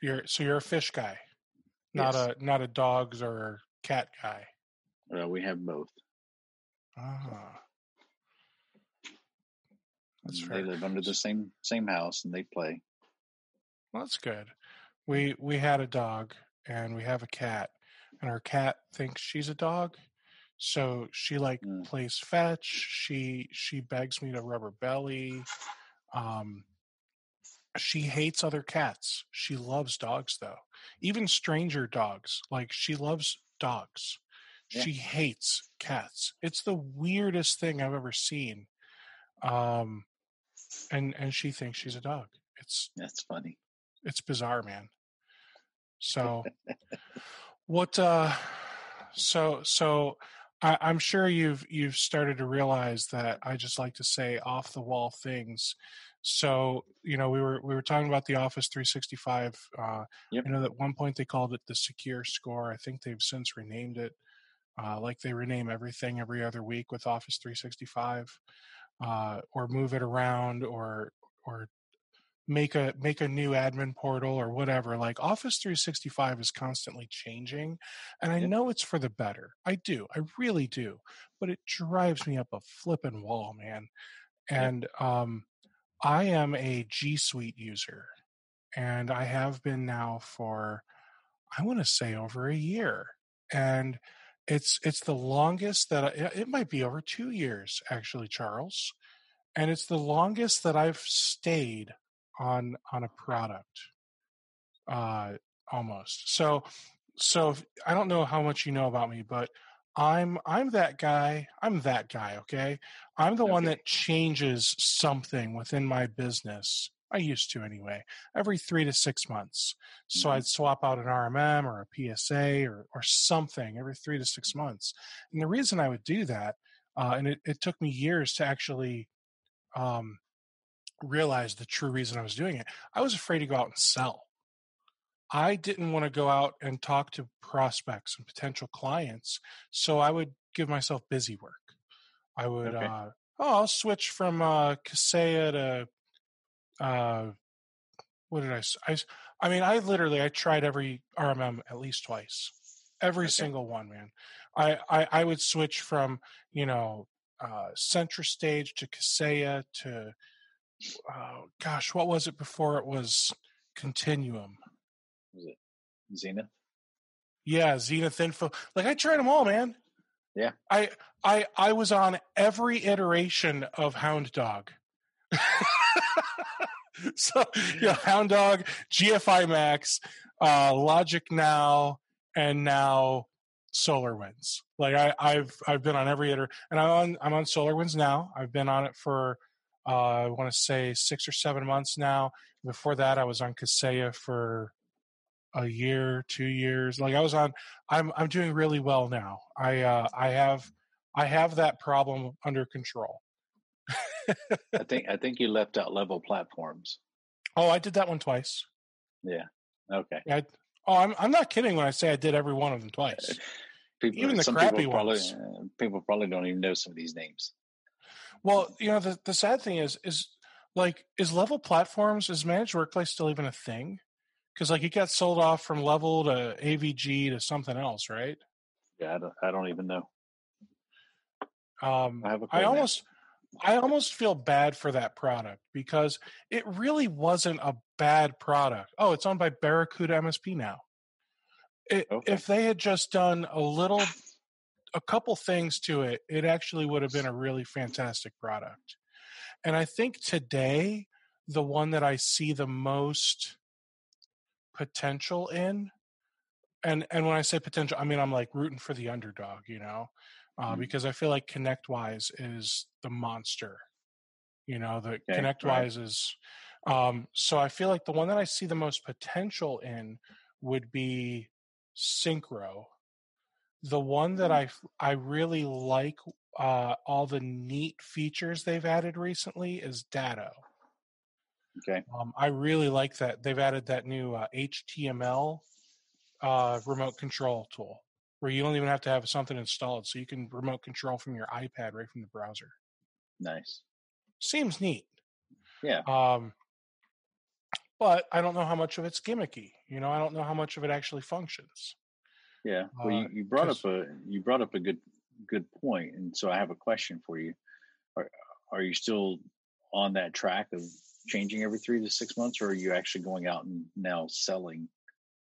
You're so you're a fish guy, not Yes. a not a dogs or cat guy. Uh, we have both. Ah, that's they fair. live under the same same house, and they play. Well, that's good. We we had a dog and we have a cat, and our cat thinks she's a dog, so she like Mm. plays fetch. She she begs me to rub her belly. Um, she hates other cats. She loves dogs though, even stranger dogs. Like she loves dogs. Yeah. She hates cats. It's the weirdest thing I've ever seen. Um, and and she thinks she's a dog. It's That's funny. it's bizarre, man. So what uh so so I, I'm sure you've you've started to realize that I just like to say off the wall things. So, you know, we were we were talking about the Office 365. Uh Yep. I know that at one point they called it the secure score. I think they've since renamed it. Uh, like they rename everything every other week with Office 365, uh, or move it around, or or make a make a new admin portal or whatever like office 365 is constantly changing and i know it's for the better i do i really do but it drives me up a flippin' wall man and um i am a g suite user and i have been now for i want to say over a year and it's it's the longest that I, it might be over two years actually charles and it's the longest that i've stayed on on a product uh almost. So so i don't know how much you know about me but i'm i'm that guy i'm that guy okay i'm the one that changes something within my business i used to anyway every three to six months so Mhm. i'd swap out an rmm or a psa or or something every three to six months and the reason i would do that uh, and it, it took me years to actually um, realize the true reason I was doing it. I was afraid to go out and sell. I didn't want to go out and talk to prospects and potential clients, so I would give myself busy work. I would Okay. uh, oh, I'll switch from uh, Kaseya to uh, what did I? I mean, I literally I tried every RMM at least twice, every Okay. single one, man. I, I I would switch from you know uh, CentraStage to Kaseya to oh gosh, what was it before it was Continuum? Was it Zenith? Yeah, Zenith Info. Like I tried them all, man. Yeah. I I I was on every iteration of Hound Dog. so yeah, Hound Dog, GFI Max, uh, LogicNow, and now SolarWinds. Like I, I've I've been on every iter, and I'm on I'm on SolarWinds now. I've been on it for uh, I want to say six or seven months now. Before that, I was on Kaseya for a year, two years. Like I was on, I'm I'm doing really well now. I uh, I have I have that problem under control. I think I think you left out level platforms. Oh, I did that one twice. Yeah. Okay. I, oh, I'm I'm not kidding when I say I did every one of them twice. People, Even the some crappy people probably ones. uh, people probably don't even know some of these names. Well, you know the the sad thing is is like is level platforms is managed workplace still even a thing? Because like it got sold off from level to AVG to something else, right? Yeah, I don't, I don't even know. Um, I have a I almost, I almost feel bad for that product because it really wasn't a bad product. Oh, it's owned by Barracuda MSP now. It, Okay. If they had just done a little, a couple things to it, it actually would have been a really fantastic product. And I think today, the one that I see the most potential in, and and when I say potential, I mean I'm like rooting for the underdog, you know, uh, Mhm. because I feel like ConnectWise is the monster. You know, the right. ConnectWise is. Um, so I feel like the one that I see the most potential in would be Syncro. The one that i i really like uh, all the neat features they've added recently is Datto. Okay. Um, I really like that they've added that new uh, HTML uh, remote control tool where you don't even have to have something installed, so you can remote control from your iPad right from the browser. Nice. Seems neat. Yeah. Um, but I don't know how much of it's gimmicky. You know, I don't know how much of it actually functions. Yeah. Well, Uh, you, you brought up a you brought up a good good point, and so I have a question for you. Are are you still on that track of changing every three to six months, or are you actually going out and now selling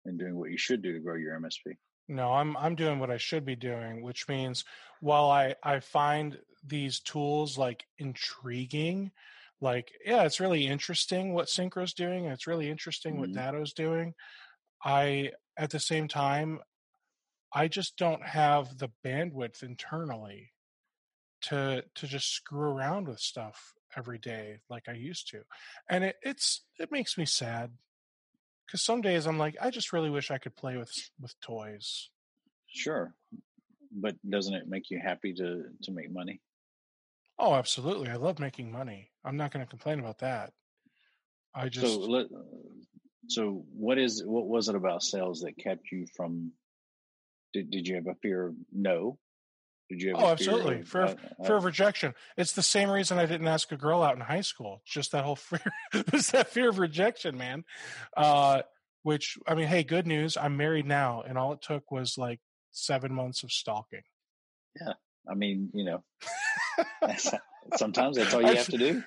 and doing what you should do to grow your MSP? No, I'm I'm doing what I should be doing, which means while I I find these tools like intriguing, like yeah, it's really interesting what Syncro's doing, and it's really interesting what Mhm. Datto's doing. I at the same time, I just don't have the bandwidth internally to to just screw around with stuff every day like I used to, and it it's it makes me sad because some days I'm like I just really wish I could play with with toys. Sure, but doesn't it make you happy to to make money? Oh, absolutely. I love making money. I'm not going to complain about that. I just So let so what is what was it about sales that kept you from? Did did you have a fear of no? Did you have? Oh, absolutely. Fear Fear of, uh, fear uh, of rejection. It's the same reason I didn't ask a girl out in high school. It's just that whole fear. it's that fear of rejection, man. Uh, which I mean, hey, good news. I'm married now, and all it took was like seven months of stalking. Yeah, I mean, you know, sometimes that's all you have to do.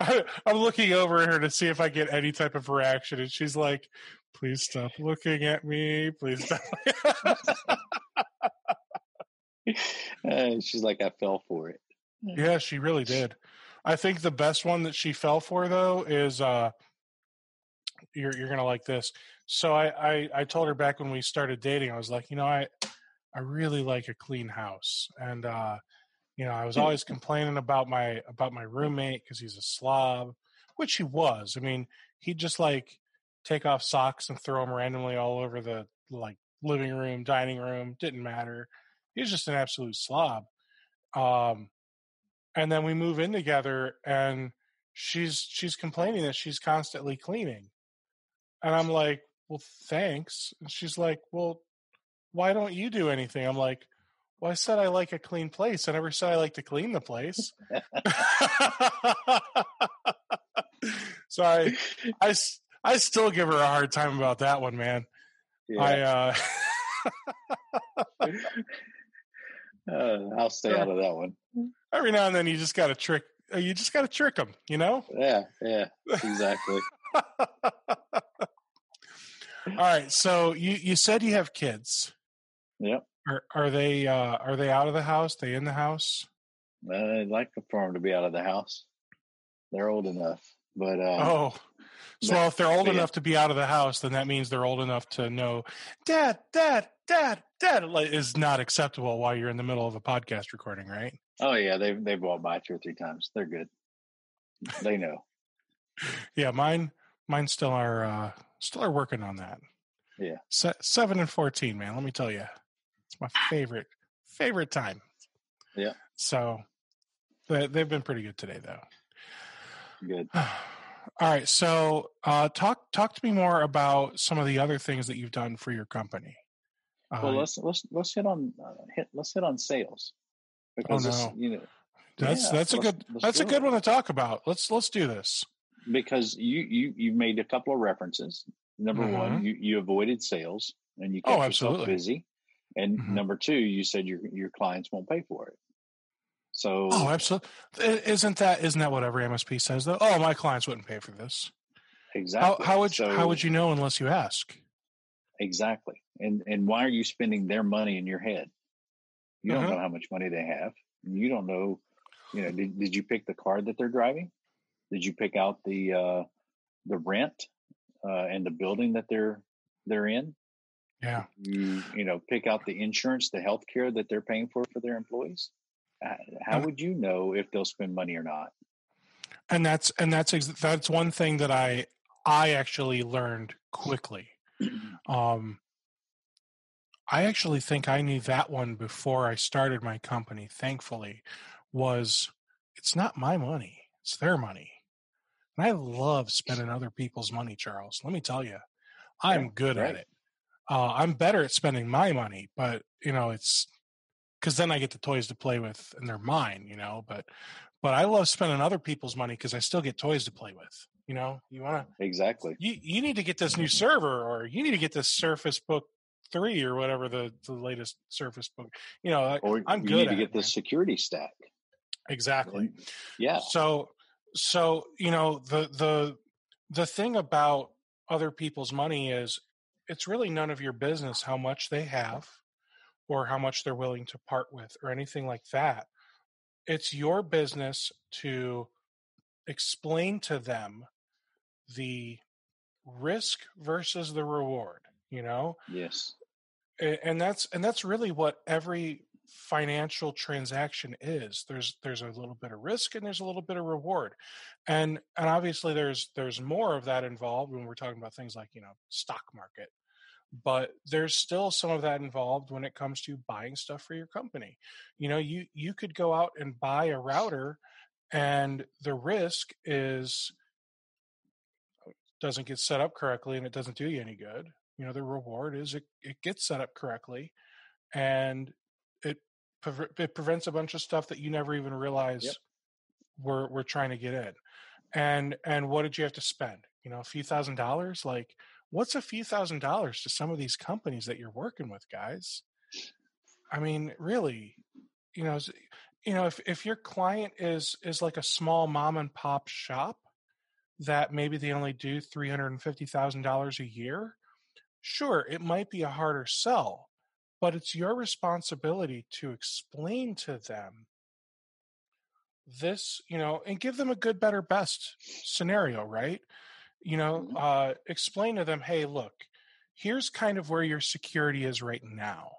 I, I'm looking over at her to see if I get any type of reaction, and she's like, "Please stop looking at me. Please stop." Uh, she's like, I fell for it. Yeah, she really did. I think the best one that she fell for though is uh you're you're gonna like this. So I, I I told her back when we started dating, I was like, you know, I I really like a clean house. And uh, you know, I was always complaining about my about my roommate because he's a slob, which he was. I mean, he'd just like take off socks and throw them randomly all over the like living room, dining room, didn't matter. He was just an absolute slob. Um and then we move in together and she's she's complaining that she's constantly cleaning and i'm like well thanks and she's like well why don't you do anything i'm like Well, I said I like a clean place. I never said I like to clean the place. so I still give her a hard time about that one, man. I, uh, uh, I'll stay out of that one. every now and then you just got to trick, uh, you just got to trick them, you know? Yeah, yeah, exactly. All right. So you, you said you have kids. yep. Are, are they, uh, are they out of the house? They in the house? I'd like for them to be out of the house. They're old enough, but uh, Oh, so but- if they're old enough to be out of the house, then that means they're old enough to know, Dad, Dad, Dad, Dad, is not acceptable while you're in the middle of a podcast recording, right? oh yeah, they've they've walked by two or three times. They're good. They know. Yeah, mine, mine still are, uh, still are working on that. Yeah. Se- seven and fourteen, man. Let me tell you, it's my favorite, favorite time. Yeah. So, they, they've been pretty good today, though. Good. All right. So, uh, talk talk to me more about some of the other things that you've done for your company. Well, Uh, let's let's let's hit on uh, hit let's hit on sales because this, no. you know that's yeah, that's a good let's that's a good it. one to talk about. Let's let's do this. because you you you made a couple of references. Number one, you you avoided sales and you Mm-hmm. Oh, kept yourself busy, and Mhm. number two, you said your your clients won't pay for it. So Oh, absolutely. Isn't that isn't that what every MSP says though? Oh, my clients wouldn't pay for this. Exactly. how would you, how would you know unless you ask? exactly? And and why are you spending their money in your head? You don't Mhm. know how much money they have. You don't know. You know, did, did you pick the car that they're driving? Did you pick out the uh, the rent uh, and the building that they're they're in? Yeah. you you know pick out the insurance the health care that they're paying for for their employees how would you know if they'll spend money or not And that's and that's that's one thing that I I actually learned quickly. Um, I actually think I knew that one before I started my company. Thankfully, was it's not my money; it's their money, and I love spending other people's money. Charles, let me tell you, I'm Yeah, good at it. Uh, I'm better at spending my money, but you know, it's because then I get the toys to play with, and they're mine. You know, but but I love spending other people's money because I still get toys to play with. You know, you want to exactly you you need to get this new server or you need to get this surface book 3 or whatever the the latest surface book you know or I'm you good You need to get it, the man. security stack exactly yeah so so you know the the the thing about other people's money is it's really none of your business how much they have or how much they're willing to part with or anything like that. It's your business to explain to them the risk versus the reward you know? Yes. And that's and that's really what every financial transaction is. There's there's a little bit of risk and there's a little bit of reward. And and obviously there's there's more of that involved when we're talking about things like you know stock market but there's still some of that involved when it comes to buying stuff for your company. You know you you could go out and buy a router and the risk is doesn't get set up correctly and it doesn't do you any good. You know the reward is it, it gets set up correctly and it it prevents a bunch of stuff that you never even realize Yep. we're we're trying to get in. And and what did you have to spend? You know a few thousand dollars? Like what's a few thousand dollars to some of these companies that you're working with guys? I mean really you know you know if if your client is is like a small mom and pop shop that maybe they only do $350,000 a year sure it might be a harder sell but it's your responsibility to explain to them this you know and give them a good better best scenario right you know Mhm. uh explain to them hey look here's kind of where your security is right now.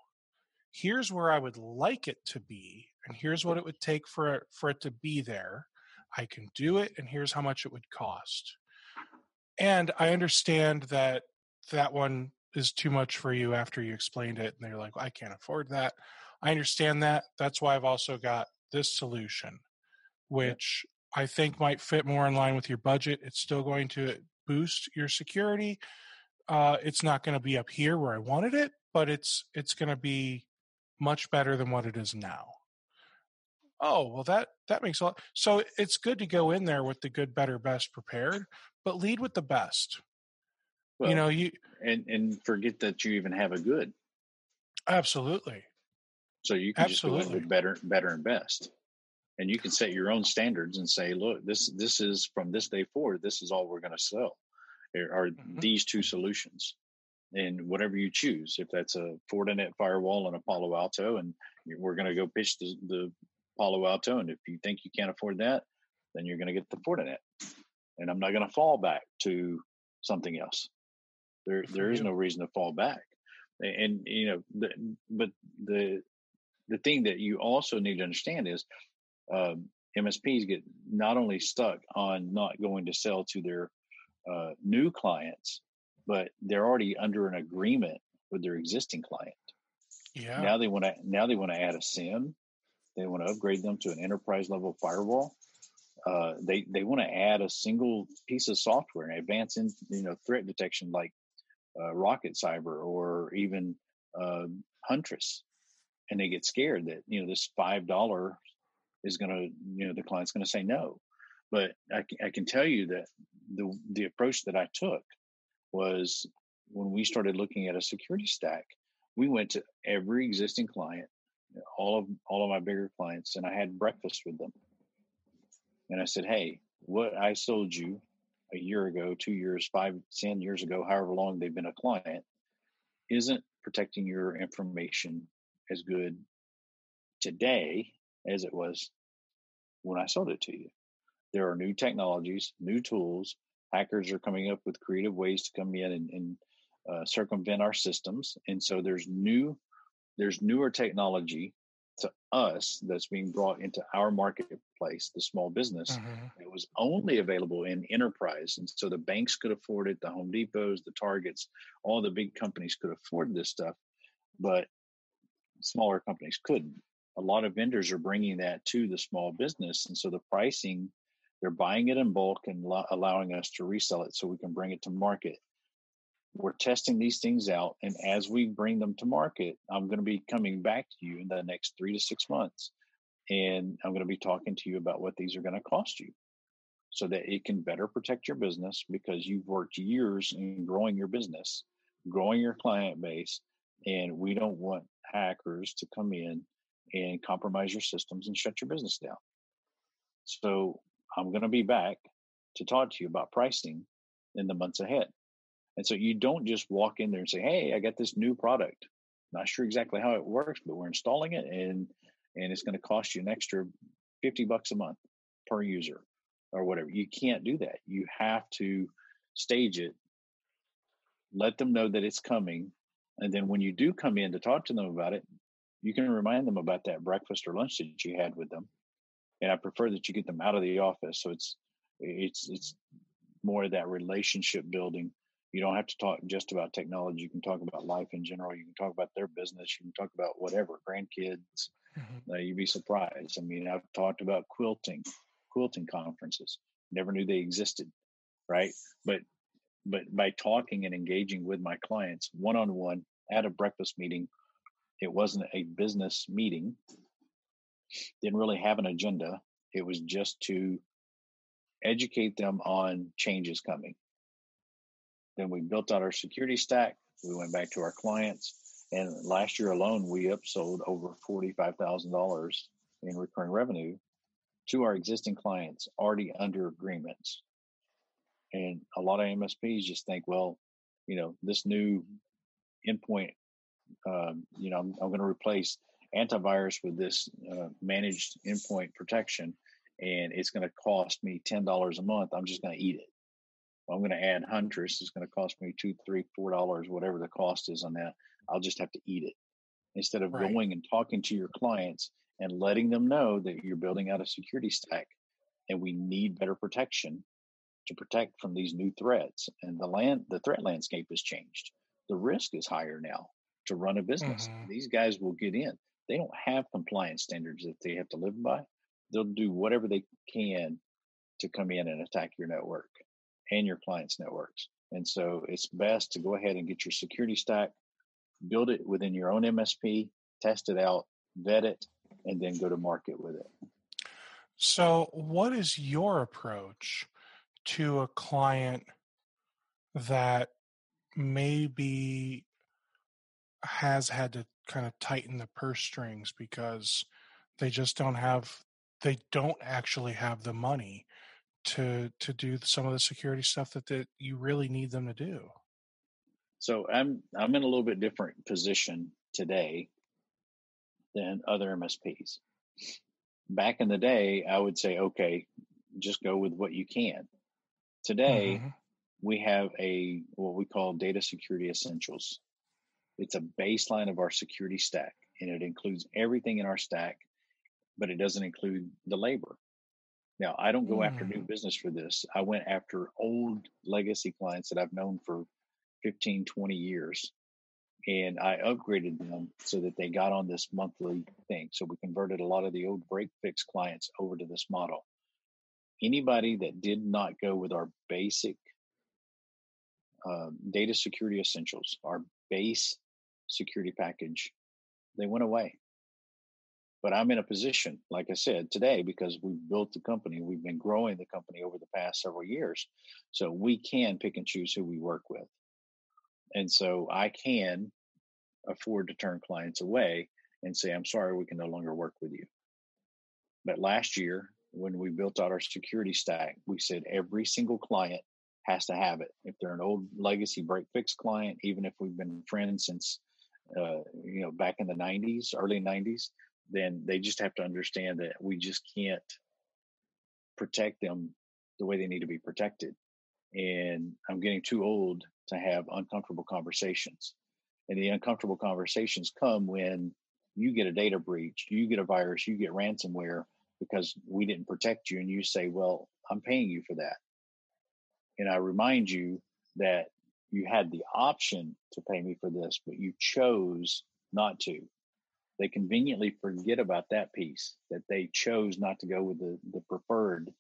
Here's where i would like it to be and here's what it would take for it for it to be there. I can do it and here's how much it would cost. And i understand that that one is too much for you after you explained it and they're like i can't afford that. I understand that. That's why i've also got this solution which i think might fit more in line with your budget. It's still going to boost your security uh, it's not going to be up here where i wanted it but it's it's going to be much better than what it is now. Oh, well that that makes a lot. So it's good to go in there with the good, better, best prepared, but lead with the best. Well, you know, you and and forget that you even have a good. Absolutely. So you can Absolutely. just go with better, better and best, and you can set your own standards and say, look, this this is from this day forward. This is all we're going to sell. There are Mhm. these two solutions, and whatever you choose, if that's a Fortinet firewall and a Palo Alto, and we're going to go pitch the, the Palo Alto, and if you think you can't afford that, then you're going to get the Fortinet, and I'm not going to fall back to something else. There, there is no reason to fall back, and, and you know, the, but the the thing that you also need to understand is um, MSPs get not only stuck on not going to sell to their uh, new clients, but they're already under an agreement with their existing client. Yeah. Now they want to now they want to add a SIEM. They want to upgrade them to an enterprise level firewall. Uh, they they want to add a single piece of software and advance in you know threat detection like uh, RocketCyber or even uh, Huntress, and they get scared that you know this five dollar is going to you know the client's going to say no. But I, I can tell you that the the approach that I took was when we started looking at a security stack, we went to every existing client, all of all of my bigger clients, and I had breakfast with them. And I said, "Hey, what I sold you a year ago, two years, five, ten years ago, however long they've been a client, isn't protecting your information as good today as it was when I sold it to you. There are new technologies, new tools. Hackers are coming up with creative ways to come in and, and uh, circumvent our systems, and so there's new, there's newer technology to us that's being brought into our marketplace, the small business. Mhm. It was only available in enterprise, and so the banks could afford it, the Home Depots, the Targets, all the big companies could afford this stuff, but smaller companies couldn't. A lot of vendors are bringing that to the small business, and so the pricing they're buying it in bulk and lo- allowing us to resell it so we can bring it to market. We're testing these things out, and as we bring them to market, I'm going to be coming back to you in the next three to six months, and I'm going to be talking to you about what these are going to cost you so that it can better protect your business because you've worked years in growing your business, growing your client base, and we don't want hackers to come in and compromise your systems and shut your business down. So I'm going to be back to talk to you about pricing in the months ahead. And so you don't just walk in there and say, "Hey, I got this new product. Not sure exactly how it works, but we're installing it and and it's going to cost you an extra 50 bucks a month per user or whatever." You can't do that. You have to stage it, let them know that it's coming, and then when you do come in to talk to them about it, you can remind them about that breakfast or lunch that you had with them. And I prefer that you get them out of the office so it's it's it's more of that relationship building. You don't have to talk just about technology. You can talk about life in general. You can talk about their business. You can talk about whatever grandkids. Mhm. Uh, you'd be surprised. I mean, I've talked about quilting, quilting conferences. Never knew they existed, right? But but by talking and engaging with my clients one on one at a breakfast meeting, it wasn't a business meeting. Didn't really have an agenda. It was just to educate them on changes coming. Then we built out our security stack. We went back to our clients, and last year alone, we upsold over forty-five thousand dollars in recurring revenue to our existing clients already under agreements. And a lot of MSPs just think, well, you know, this new endpoint, um, you know, I'm, I'm going to replace antivirus with this uh, managed endpoint protection, and it's going to cost me ten dollars a month. I'm just going to eat it. I'm going to add Huntress. It's going to cost me two, three, four dollars, whatever the cost is on that. I'll just have to eat it instead of Right. going and talking to your clients and letting them know that you're building out a security stack and we need better protection to protect from these new threats. And the land, the threat landscape has changed. The risk is higher now to run a business. Mhm. These guys will get in. They don't have compliance standards that they have to live by. They'll do whatever they can to come in and attack your network and your clients' networks. And so it's best to go ahead and get your security stack, build it within your own MSP, test it out, vet it, and then go to market with it. So, what is your approach to a client that maybe has had to kind of tighten the purse strings because they just don't have they don't actually have the money to to do some of the security stuff that, that you really need them to do. So i'm i'm in a little bit different position today than other msps back in the day i would say okay just go with what you can. Today mm-hmm. we have a what we call data security essentials it's a baseline of our security stack and it includes everything in our stack but it doesn't include the labor now, I don't go mm. after new mm. business for this. I went after old legacy clients that I've known for 15, 20 years. And I upgraded them so that they got on this monthly thing. So we converted a lot of the old break fix clients over to this model. Anybody that did not go with our basic uh, data security essentials, our base security package, they went away. But I'm in a position, like I said, today, because we've built the company, we've been growing the company over the past several years. So we can pick and choose who we work with. And so I can afford to turn clients away and say, I'm sorry, we can no longer work with you. But last year, when we built out our security stack, we said every single client has to have it. If they're an old legacy break fix client, even if we've been friends since uh, you know back in the 90s, early 90s, then they just have to understand that we just can't protect them the way they need to be protected. And I'm getting too old to have uncomfortable conversations. And the uncomfortable conversations come when you get a data breach, you get a virus, you get ransomware because we didn't protect you. And you say, Well, I'm paying you for that. And I remind you that you had the option to pay me for this, but you chose not to they conveniently forget about that piece that they chose not to go with the, the preferred,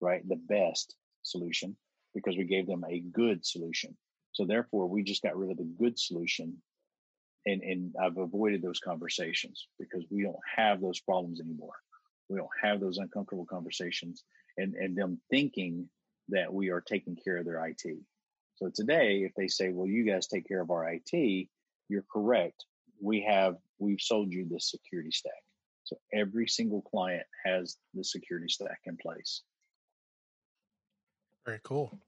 right, the best solution because we gave them a good solution. So therefore, we just got rid of the good solution, and and I've avoided those conversations because we don't have those problems anymore. We don't have those uncomfortable conversations, and and them thinking that we are taking care of their IT. So today, if they say, "Well, you guys take care of our IT," you're correct we have we've sold you the security stack. So every single client has the security stack in place. Very cool.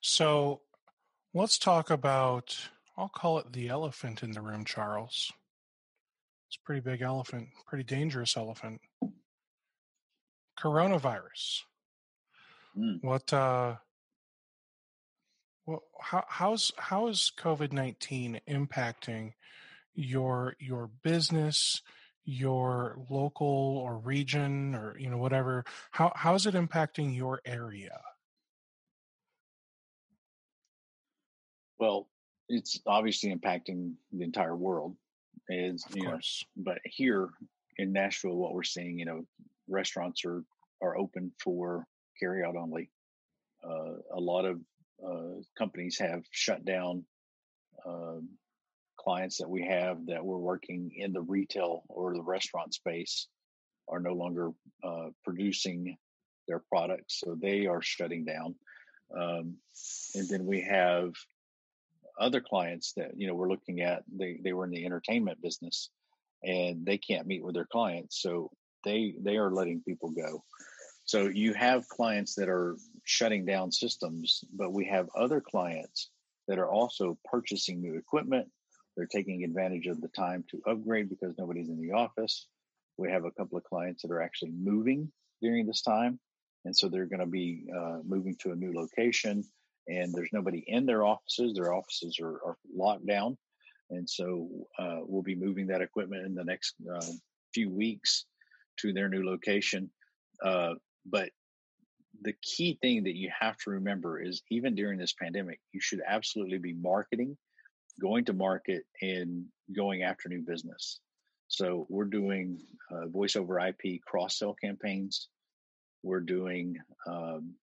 So let's talk about I'll call it the elephant in the room, Charles. It's a pretty big elephant, pretty dangerous elephant. Coronavirus. Mm. What uh well, how, how's how is COVID nineteen impacting your your business, your local or region or you know whatever? How how is it impacting your area? Well, it's obviously impacting the entire world. Is you know, but here in Nashville, what we're seeing, you know, restaurants are are open for carry out only. Uh, a lot of uh, companies have shut down um, clients that we have that were working in the retail or the restaurant space are no longer uh, producing their products, so they are shutting down. Um, and then we have other clients that you know we're looking at. They they were in the entertainment business, and they can't meet with their clients, so they they are letting people go. So you have clients that are shutting down systems, but we have other clients that are also purchasing new equipment. They're taking advantage of the time to upgrade because nobody's in the office. We have a couple of clients that are actually moving during this time. And so they're going to be uh, moving to a new location and there's nobody in their offices. Their offices are, are locked down. And so uh, we'll be moving that equipment in the next uh, few weeks to their new location. Uh, but the key thing that you have to remember is even during this pandemic, you should absolutely be marketing, going to market, and going after new business. So we're doing uh, voice over IP cross sell campaigns. We're doing um,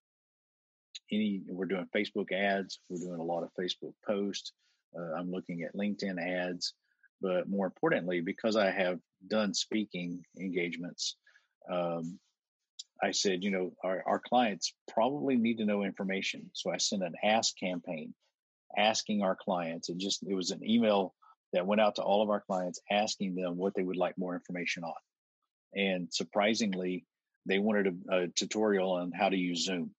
any. We're doing Facebook ads. We're doing a lot of Facebook posts. Uh, I'm looking at LinkedIn ads. but more importantly, because I have done speaking engagements, um, I said, you know, our, our clients probably need to know information. So I sent an ask campaign asking our clients. and just, it was an email that went out to all of our clients asking them what they would like more information on. And surprisingly, they wanted a, a tutorial on how to use Zoom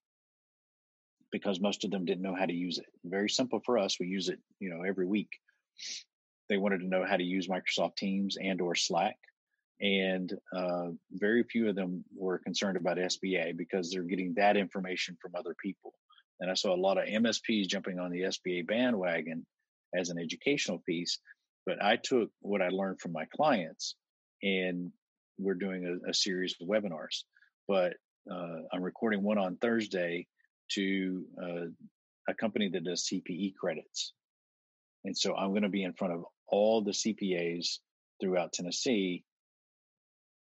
because most of them didn't know how to use it. Very simple for us. We use it, you know, every week. They wanted to know how to use Microsoft Teams and or Slack. And uh, very few of them were concerned about SBA because they're getting that information from other people. And I saw a lot of MSPs jumping on the SBA bandwagon as an educational piece. But I took what I learned from my clients and we're doing a, a series of webinars. But uh, I'm recording one on Thursday to uh, a company that does CPE credits. And so I'm going to be in front of all the CPAs throughout Tennessee.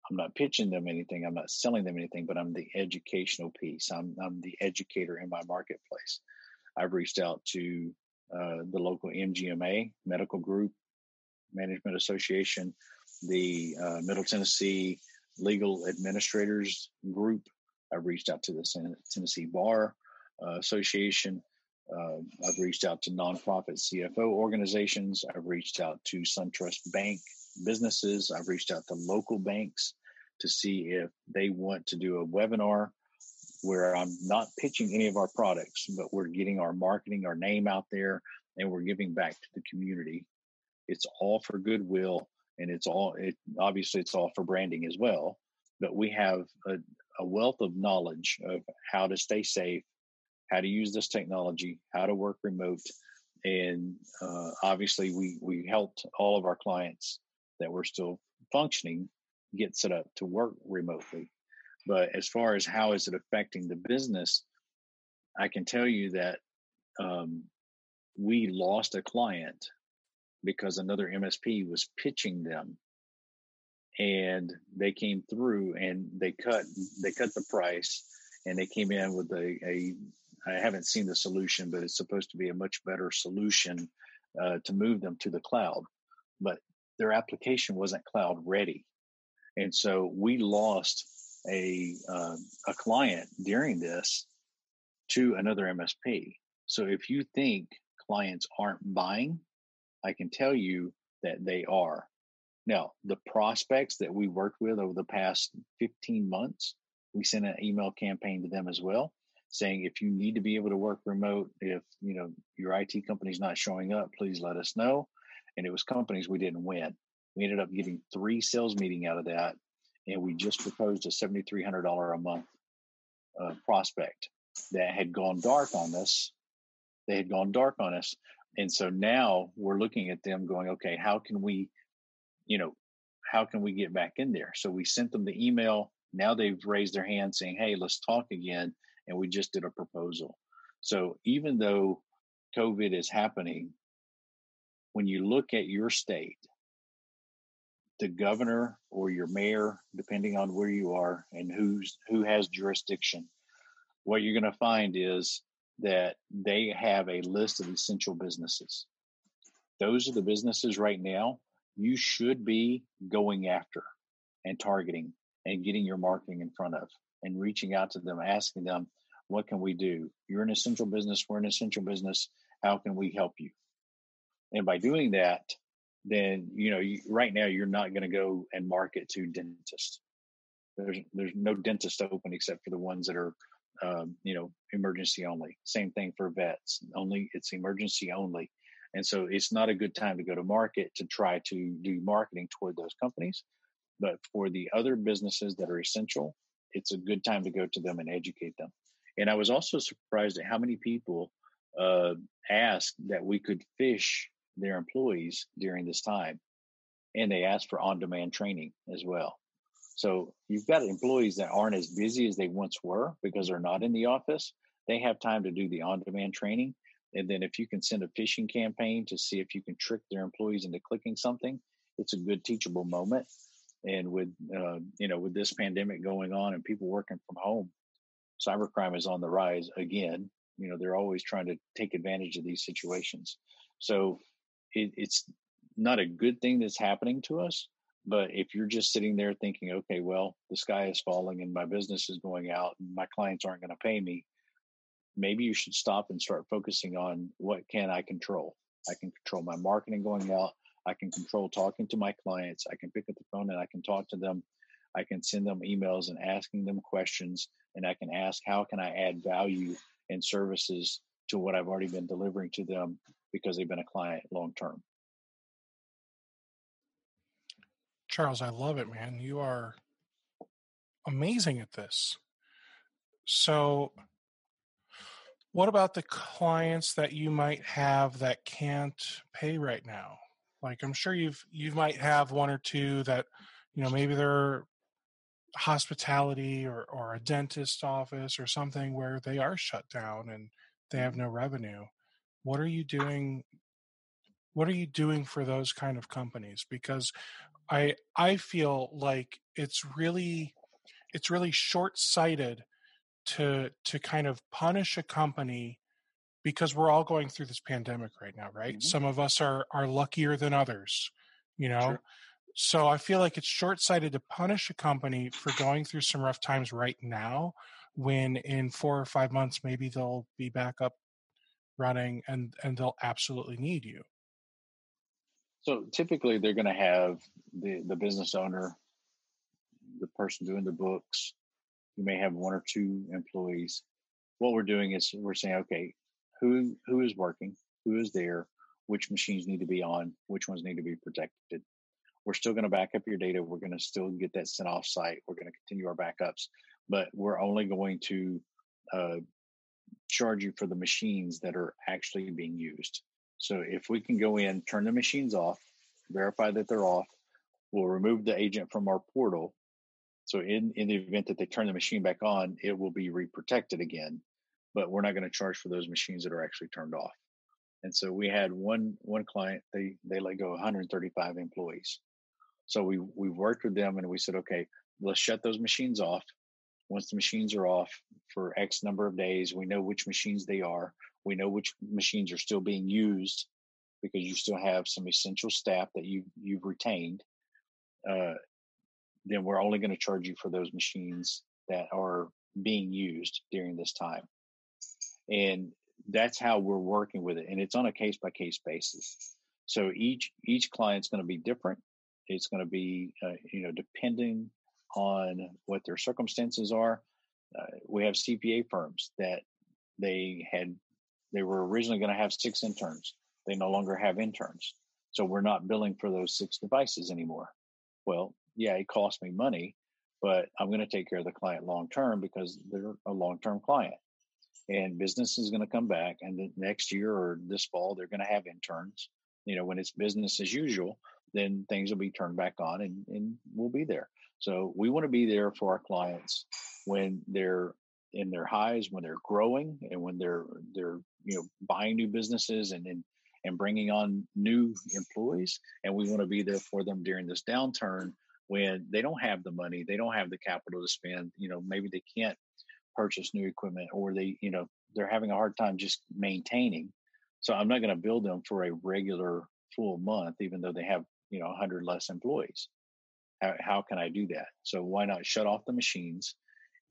I'm not pitching them anything. I'm not selling them anything, but I'm the educational piece. I'm, I'm the educator in my marketplace. I've reached out to uh, the local MGMA, Medical Group Management Association, the uh, Middle Tennessee Legal Administrators Group. I've reached out to the Tennessee Bar uh, Association. Uh, I've reached out to nonprofit CFO organizations. I've reached out to SunTrust Bank businesses. I've reached out to local banks to see if they want to do a webinar where I'm not pitching any of our products, but we're getting our marketing, our name out there, and we're giving back to the community. It's all for goodwill, and it's all it obviously it's all for branding as well. But we have a, a wealth of knowledge of how to stay safe, how to use this technology, how to work remote, and uh, obviously we we helped all of our clients that were still functioning get set up to work remotely. But as far as how is it affecting the business, I can tell you that um, we lost a client because another MSP was pitching them and they came through and they cut they cut the price and they came in with a, a I haven't seen the solution, but it's supposed to be a much better solution uh, to move them to the cloud. But their application wasn't cloud ready, and so we lost a uh, a client during this to another MSP. So if you think clients aren't buying, I can tell you that they are. Now, the prospects that we worked with over the past 15 months, we sent an email campaign to them as well saying if you need to be able to work remote, if you know your IT company's not showing up, please let us know. And it was companies we didn't win. We ended up getting three sales meeting out of that, and we just proposed a seventy three hundred dollar a month uh, prospect that had gone dark on us. They had gone dark on us, and so now we're looking at them going, okay, how can we, you know, how can we get back in there? So we sent them the email. Now they've raised their hand saying, hey, let's talk again and we just did a proposal. So even though COVID is happening, when you look at your state, the governor or your mayor, depending on where you are and who's who has jurisdiction, what you're going to find is that they have a list of essential businesses. Those are the businesses right now you should be going after and targeting and getting your marketing in front of and reaching out to them, asking them, what can we do? You're an essential business. We're an essential business. How can we help you? And by doing that, then you know you, right now you're not going to go and market to dentists. There's there's no dentist open except for the ones that are um, you know emergency only. Same thing for vets. Only it's emergency only. And so it's not a good time to go to market to try to do marketing toward those companies. But for the other businesses that are essential, it's a good time to go to them and educate them. And I was also surprised at how many people uh, asked that we could phish their employees during this time. And they asked for on demand training as well. So you've got employees that aren't as busy as they once were because they're not in the office. They have time to do the on demand training. And then if you can send a phishing campaign to see if you can trick their employees into clicking something, it's a good teachable moment. And with uh, you know with this pandemic going on and people working from home, cybercrime is on the rise again. You know, they're always trying to take advantage of these situations. So it, it's not a good thing that's happening to us. But if you're just sitting there thinking, okay, well, the sky is falling and my business is going out and my clients aren't going to pay me, maybe you should stop and start focusing on what can I control. I can control my marketing going out. I can control talking to my clients. I can pick up the phone and I can talk to them. I can send them emails and asking them questions. And I can ask, how can I add value and services to what I've already been delivering to them because they've been a client long term. Charles, I love it, man. You are amazing at this. So, what about the clients that you might have that can't pay right now? Like I'm sure you've you might have one or two that, you know, maybe they're hospitality or, or a dentist office or something where they are shut down and they have no revenue. What are you doing? What are you doing for those kind of companies? Because I I feel like it's really it's really short sighted to to kind of punish a company because we're all going through this pandemic right now, right? Mm-hmm. Some of us are are luckier than others, you know. Sure. So I feel like it's short sighted to punish a company for going through some rough times right now when in four or five months maybe they'll be back up running and and they'll absolutely need you. So typically they're going to have the the business owner, the person doing the books. You may have one or two employees. What we're doing is we're saying, okay, who who is working, who is there, which machines need to be on, which ones need to be protected. We're still going to back up your data. We're going to still get that sent off site. We're going to continue our backups, but we're only going to uh, charge you for the machines that are actually being used. So if we can go in, turn the machines off, verify that they're off, we'll remove the agent from our portal. So in, in the event that they turn the machine back on, it will be reprotected again, but we're not going to charge for those machines that are actually turned off. And so we had one one client, they they let go 135 employees. So we we worked with them and we said, okay, let's shut those machines off. Once the machines are off for X number of days, we know which machines they are. We know which machines are still being used because you still have some essential staff that you you've retained. Uh, then we're only going to charge you for those machines that are being used during this time. And that's how we're working with it. And it's on a case by case basis. So each each client's going to be different. It's going to be, uh, you know, depending on what their circumstances are. Uh, we have CPA firms that they had, they were originally going to have six interns. They no longer have interns. So we're not billing for those six devices anymore. Well, yeah, it costs me money, but I'm going to take care of the client long term because they're a long term client. And business is going to come back, and the next year or this fall, they're going to have interns. You know, when it's business as usual, then things will be turned back on and, and we'll be there. So we want to be there for our clients when they're in their highs, when they're growing and when they're, they're, you know, buying new businesses and, and, and bringing on new employees. And we want to be there for them during this downturn when they don't have the money, they don't have the capital to spend, you know, maybe they can't purchase new equipment or they, you know, they're having a hard time just maintaining. So I'm not going to build them for a regular full month, even though they have you know 100 less employees how, how can i do that? So why not shut off the machines?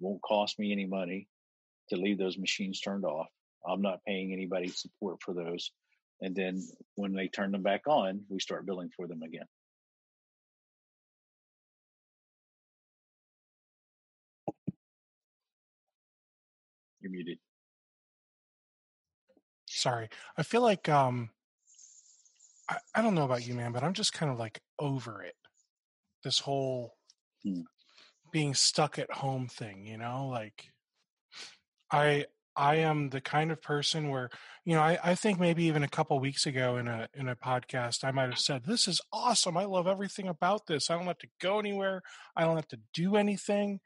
It won't cost me any money to leave those machines turned off. I'm not paying anybody support for those. And then when they turn them back on we start billing for them again. You're muted. Sorry. I feel like um I, I don't know about you, man, but I'm just kind of like over it. This whole mm. being stuck at home thing, you know, like I I am the kind of person where, you know, I, I think maybe even a couple weeks ago in a in a podcast I might have said, This is awesome. I love everything about this. I don't have to go anywhere. I don't have to do anything.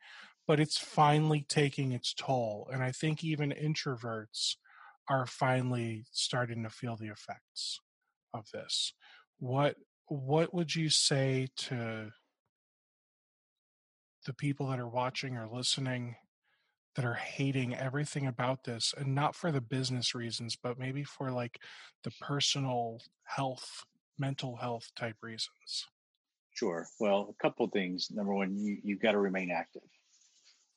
But it's finally taking its toll. And I think even introverts are finally starting to feel the effects of this what what would you say to the people that are watching or listening that are hating everything about this and not for the business reasons but maybe for like the personal health mental health type reasons? Sure. Well, a couple things. Number one, you, you've got to remain active,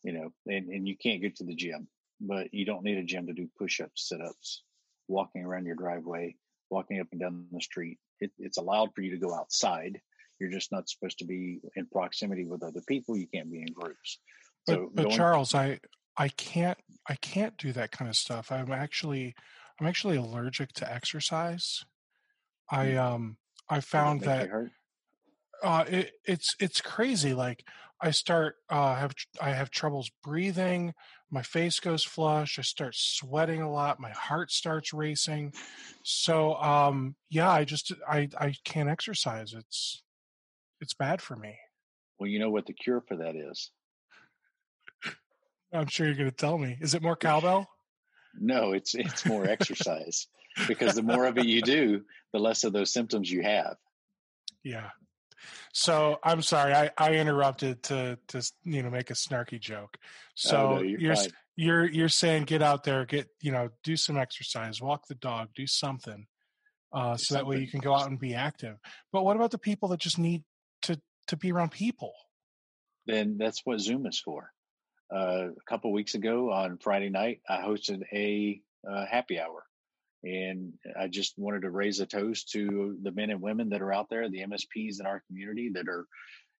you know, and, and you can't get to the gym, but you don't need a gym to do push ups, sit ups, walking around your driveway, walking up and down the street. It, it's allowed for you to go outside. You're just not supposed to be in proximity with other people. You can't be in groups. So but, but going, Charles, I I can't I can't do that kind of stuff. I'm actually I'm actually allergic to exercise. I mm. um I found that uh, it, it's it's crazy. Like I start uh, have I have troubles breathing. My face goes flush. I start sweating a lot. My heart starts racing. So um, yeah, I just I I can't exercise. It's it's bad for me. Well, you know what the cure for that is. I'm sure you're going to tell me. Is it more cowbell? No, it's it's more exercise because the more of it you do, the less of those symptoms you have. Yeah. So I'm sorry, I, I interrupted to to you know make a snarky joke. So oh, no, you're you're, you're you're saying get out there, get you know do some exercise, walk the dog, do something, uh, so that way you can go out and be active. But what about the people that just need to to be around people? Then that's what Zoom is for. Uh, a couple weeks ago on Friday night, I hosted a uh, happy hour. And I just wanted to raise a toast to the men and women that are out there, the MSPs in our community that are,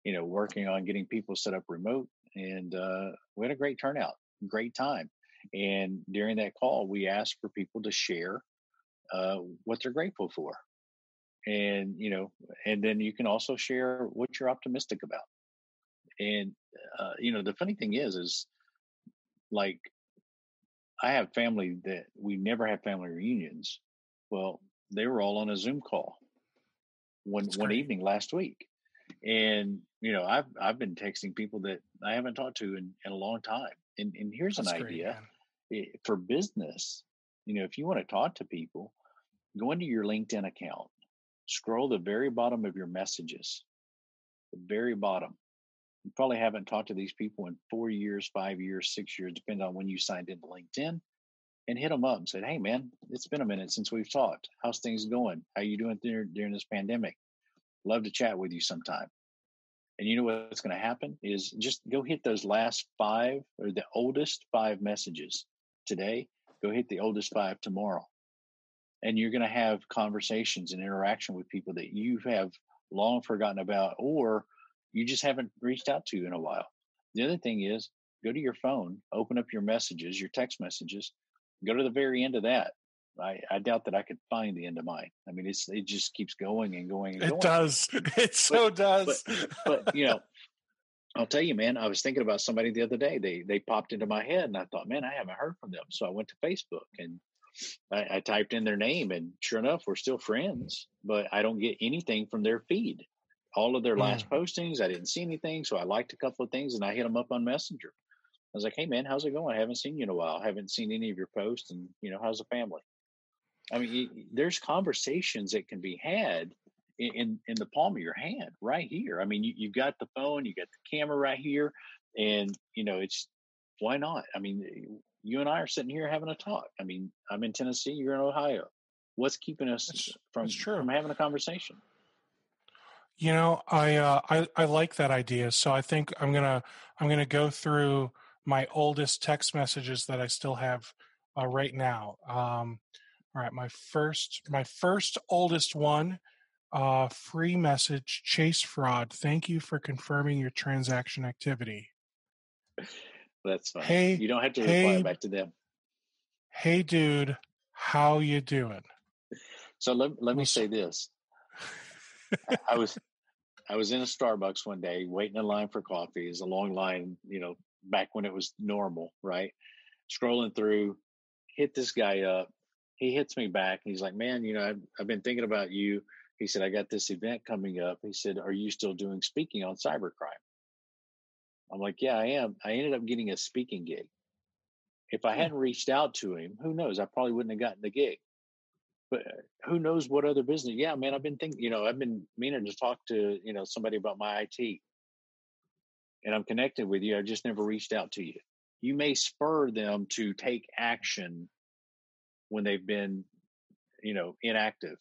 you know, working on getting people set up remote. And uh, we had a great turnout, great time. And during that call, we asked for people to share uh, what they're grateful for. And, you know, and then you can also share what you're optimistic about. And uh, you know, the funny thing is, is like I have family that we never have family reunions. Well, they were all on a Zoom call one one evening last week, and you know, I've I've been texting people that I haven't talked to in, in a long time. And and here's That's an great, idea it, for business. You know, if you want to talk to people, go into your LinkedIn account, scroll the very bottom of your messages, the very bottom, you probably haven't talked to these people in four years, five years, six years, depending on when you signed into LinkedIn, and hit them up and said, "Hey, man, it's been a minute since we've talked. How's things going? How you doing there during this pandemic? Love to chat with you sometime." And you know what's going to happen is just go hit those last five or the oldest five messages today. Go hit the oldest five tomorrow. And you're going to have conversations and interaction with people that you have long forgotten about or you just haven't reached out to in a while. The other thing is go to your phone, open up your messages, your text messages, go to the very end of that. I, I doubt that I could find the end of mine. I mean, it's it just keeps going and going and going. It does. It so but, does. But, but you know, I'll tell you, man. I was thinking about somebody the other day. They they popped into my head, and I thought, man, I haven't heard from them. So I went to Facebook and I, I typed in their name, and sure enough, we're still friends. But I don't get anything from their feed all of their last mm. postings. I didn't see anything, so I liked a couple of things and I hit them up on Messenger. I was like, "Hey, man, how's it going? I haven't seen you in a while. I haven't seen any of your posts, and you know, how's the family?" I mean, you, there's conversations that can be had in, in, in the palm of your hand, right here. I mean, you you got the phone, you got the camera right here, and you know, it's why not? I mean, you and I are sitting here having a talk. I mean, I'm in Tennessee, you're in Ohio. What's keeping us that's, from that's from having a conversation? You know, I, uh, I I like that idea. So I think I'm gonna I'm gonna go through my oldest text messages that I still have uh, right now. Um, all right, my first my first oldest one, uh, free message chase fraud. Thank you for confirming your transaction activity. That's fine. Hey, you don't have to reply hey, back to them. Hey, dude, how you doing? So let let me say this. I was I was in a Starbucks one day waiting in line for coffee. It's a long line, you know, back when it was normal, right? Scrolling through, hit this guy up. He hits me back. He's like, "Man, you know, I've, I've been thinking about you." He said, "I got this event coming up." He said, "Are you still doing speaking on cybercrime?" I'm like, "Yeah, I am." I ended up getting a speaking gig. If I hmm. hadn't reached out to him, who knows? I probably wouldn't have gotten the gig but who knows what other business? Yeah, man, I've been thinking, you know, I've been meaning to talk to, you know, somebody about my IT and I'm connected with you. I just never reached out to you. You may spur them to take action when they've been, you know, inactive.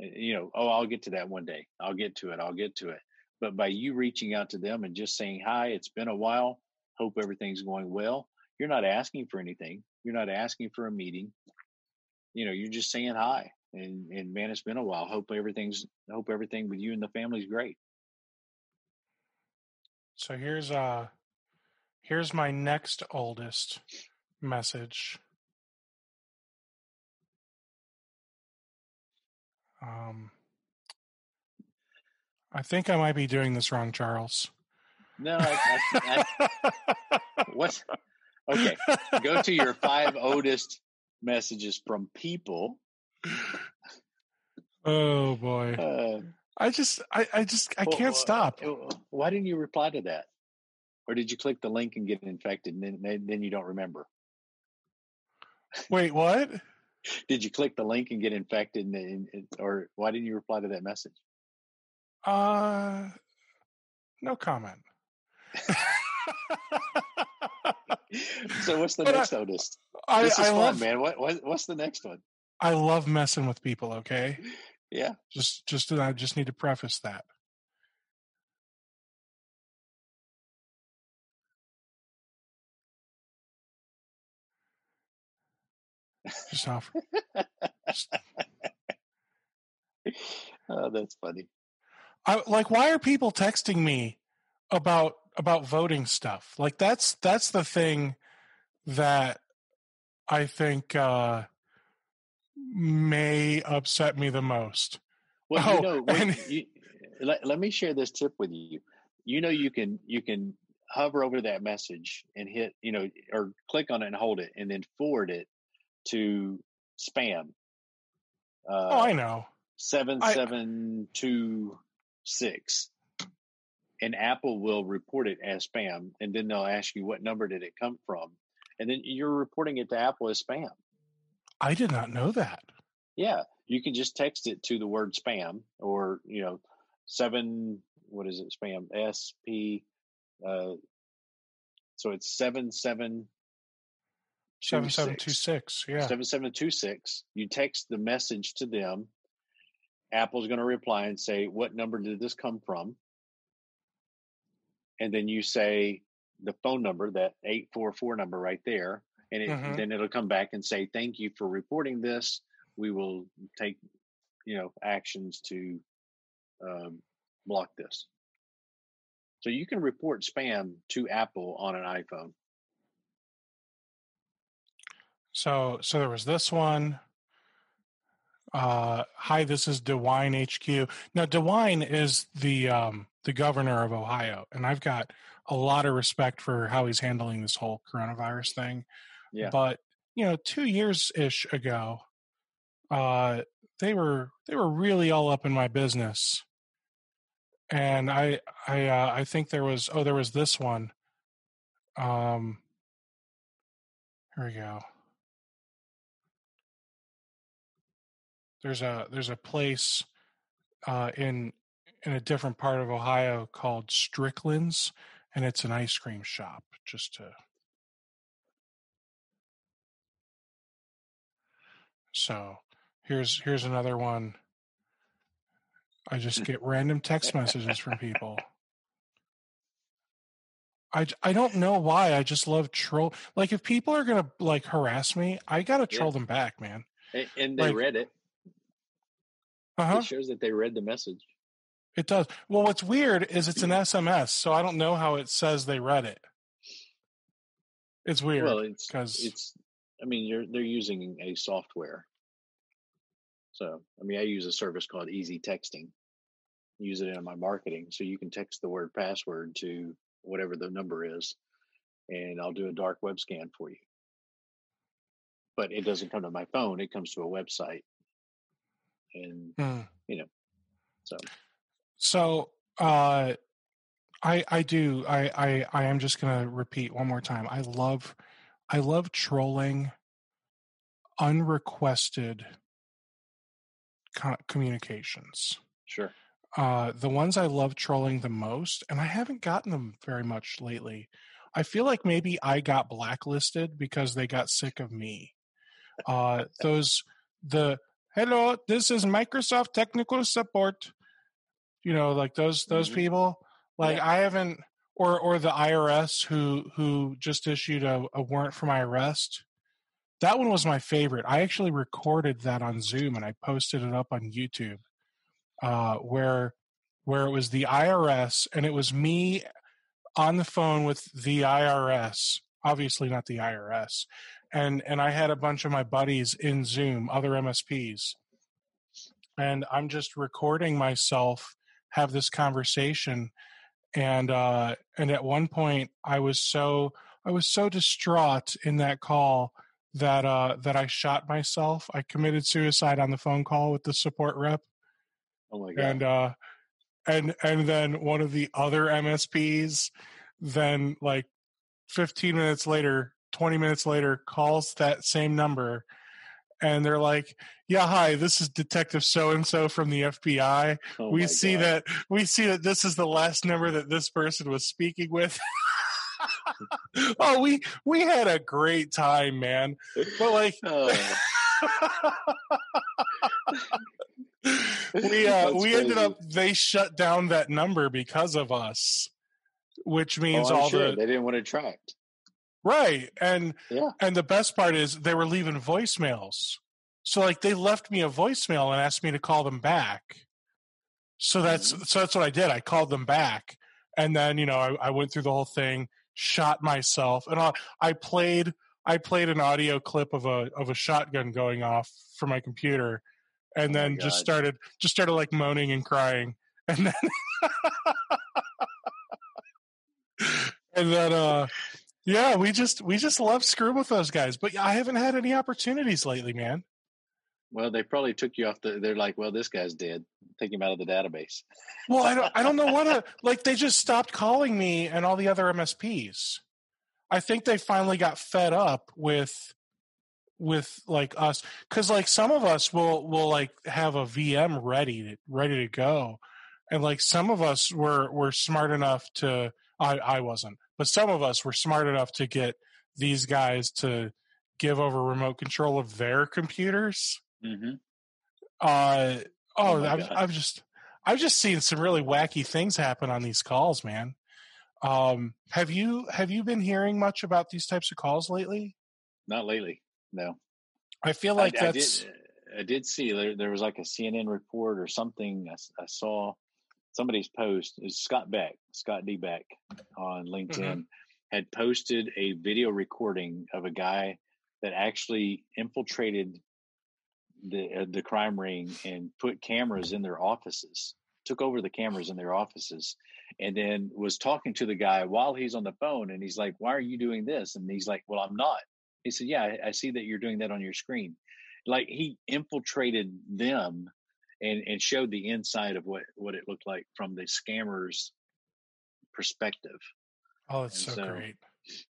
Uh, You know, oh, I'll get to that one day. I'll get to it. I'll get to it. But by you reaching out to them and just saying, hi, it's been a while. Hope everything's going well. You're not asking for anything. You're not asking for a meeting. You know, you're just saying hi. And and man, it's been a while. Hope everything's hope everything with you and the family's great. So here's uh here's my next oldest message. Um I think I might be doing this wrong, Charles. No, I, I, I, what's okay? Go to your five oldest messages from people. oh boy. Uh, I just I, I just I well, can't stop. uh, Why didn't you reply to that? Or did you click the link and get infected and then, then you don't remember? Wait, what? Did you click the link and get infected and, and, and- or why didn't you reply to that message? Uh no comment. so what's the But I- next oldest? I, This is I fun, love man. What, what what's the next one? I love messing with people, okay? Yeah. Just just I just need to preface that. Just off. just- Oh, that's funny. I like why are people texting me about about voting stuff? Like that's that's the thing that I think uh may upset me the most. Well, Oh, you know, and- you, let, let me share this tip with you. You know, you can you can hover over that message and hit, you know, or click on it and hold it, and then forward it to spam. Uh, oh, I know. seven seven two six, and Apple will report it as spam, and then they'll ask you what number did it come from, and then you're reporting it to Apple as spam. I did not know that. Yeah, you can just text it to the word spam or you know seven. What is it? Spam S P. Uh, so it's seven seven Seven seven two six. Yeah. seven seven two six. You text the message to them. Apple's going to reply and say, "What number did this come from?" And then you say the phone number, that eight four four number right there, and it, Mhm. then it'll come back and say, "Thank you for reporting this. We will take, you know, actions to um, block this." So you can report spam to Apple on an iPhone. So so there was this one. Uh, hi, this is DeWine HQ. Now DeWine is the um, the governor of Ohio, and I've got a lot of respect for how he's handling this whole coronavirus thing. Yeah. But you know, two years ish ago, uh, they were they were really all up in my business, and I I uh, I think there was oh there was this one. Um, here we go. There's a there's a place uh, in in a different part of Ohio called Strickland's, and it's an ice cream shop. Just to so here's here's another one. I just get random text messages from people. I, I don't know why. I just love troll. Like if people are gonna like harass me, I gotta Yeah. troll them back, man. And, and they Like- read it. Uh huh. It shows that they read the message. It does. Well, what's weird is it's an SMS, so I don't know how it says they read it. It's weird. Well, it's because it's. I mean, you're they're using a software. So, I mean, I use a service called EZ Texting. Use it in my marketing, so you can text the word password to whatever the number is, and I'll do a dark web scan for you. But it doesn't come to my phone; it comes to a website, and know, so So uh I I do I I I am just gonna repeat one more time. I love I love trolling unrequested communications. sure. Uh the ones I love trolling the most, and I haven't gotten them very much lately. I feel like maybe I got blacklisted because they got sick of me. Uh those the hello, this is Microsoft technical support. You know, like those those Mhm. people. Like Yeah. I haven't or or the IRS who who just issued a, a warrant for my arrest. That one was my favorite. I actually recorded that on Zoom and I posted it up on YouTube. Uh where where it was the IRS and it was me on the phone with the IRS, obviously not the IRS. And and I had a bunch of my buddies in Zoom, other MSPs. And I'm just recording myself have this conversation and uh and at one point I was so I was so distraught in that call that uh that I shot myself. I committed suicide on the phone call with the support rep Oh my god. and uh and and then one of the other msps then like 15 minutes later 20 minutes later calls that same number and they're like yeah hi this is detective so and so from the fbi Oh we see God. that we see that this is the last number that this person was speaking with. Oh we we had a great time man. But like Oh, we uh we ended up they shut down that number because of us which oh, means I'm all sure the they didn't want to tracked. Right. And Yeah. and the best part is they were leaving voicemails. So like they left me a voicemail and asked me to call them back. So that's Mhm. so that's what i did. I called them back. And then you know i, I went through the whole thing shot myself and I, I played i played an audio clip of a of a shotgun going off from my computer and Oh then just started just started like moaning and crying. And then and then uh yeah we just we just love screwing with those guys but i haven't had any opportunities lately man Well, they probably took you off the. They're like, well, this guy's dead. Take him out of the database. well i don't i don't know what to, like they just stopped calling me and all the other msps i think they finally got fed up with with like us because like some of us will will like have a vm ready to, ready to go and like some of us were were smart enough to i i wasn't but some of us were smart enough to get these guys to give over remote control of their computers hmm uh Oh oh I've, I've just i've just seen some really wacky things happen on these calls man um have you have you been hearing much about these types of calls lately Not lately. No. i feel like I, I that's did. I did see there, there was like a CNN report or something. I saw somebody's post. Is Scott Beck, Scott D. Beck, on LinkedIn, Mm-hmm. had posted a video recording of a guy that actually infiltrated the uh, the crime ring and put cameras in their offices. Took over the cameras in their offices, and then was talking to the guy while he's on the phone. And he's like, "Why are you doing this?" And he's like, "Well, I'm not." He said, "Yeah, I, I see that you're doing that on your screen." Like he infiltrated them and and showed the inside of what what it looked like from the scammers' perspective. oh it's so, so- great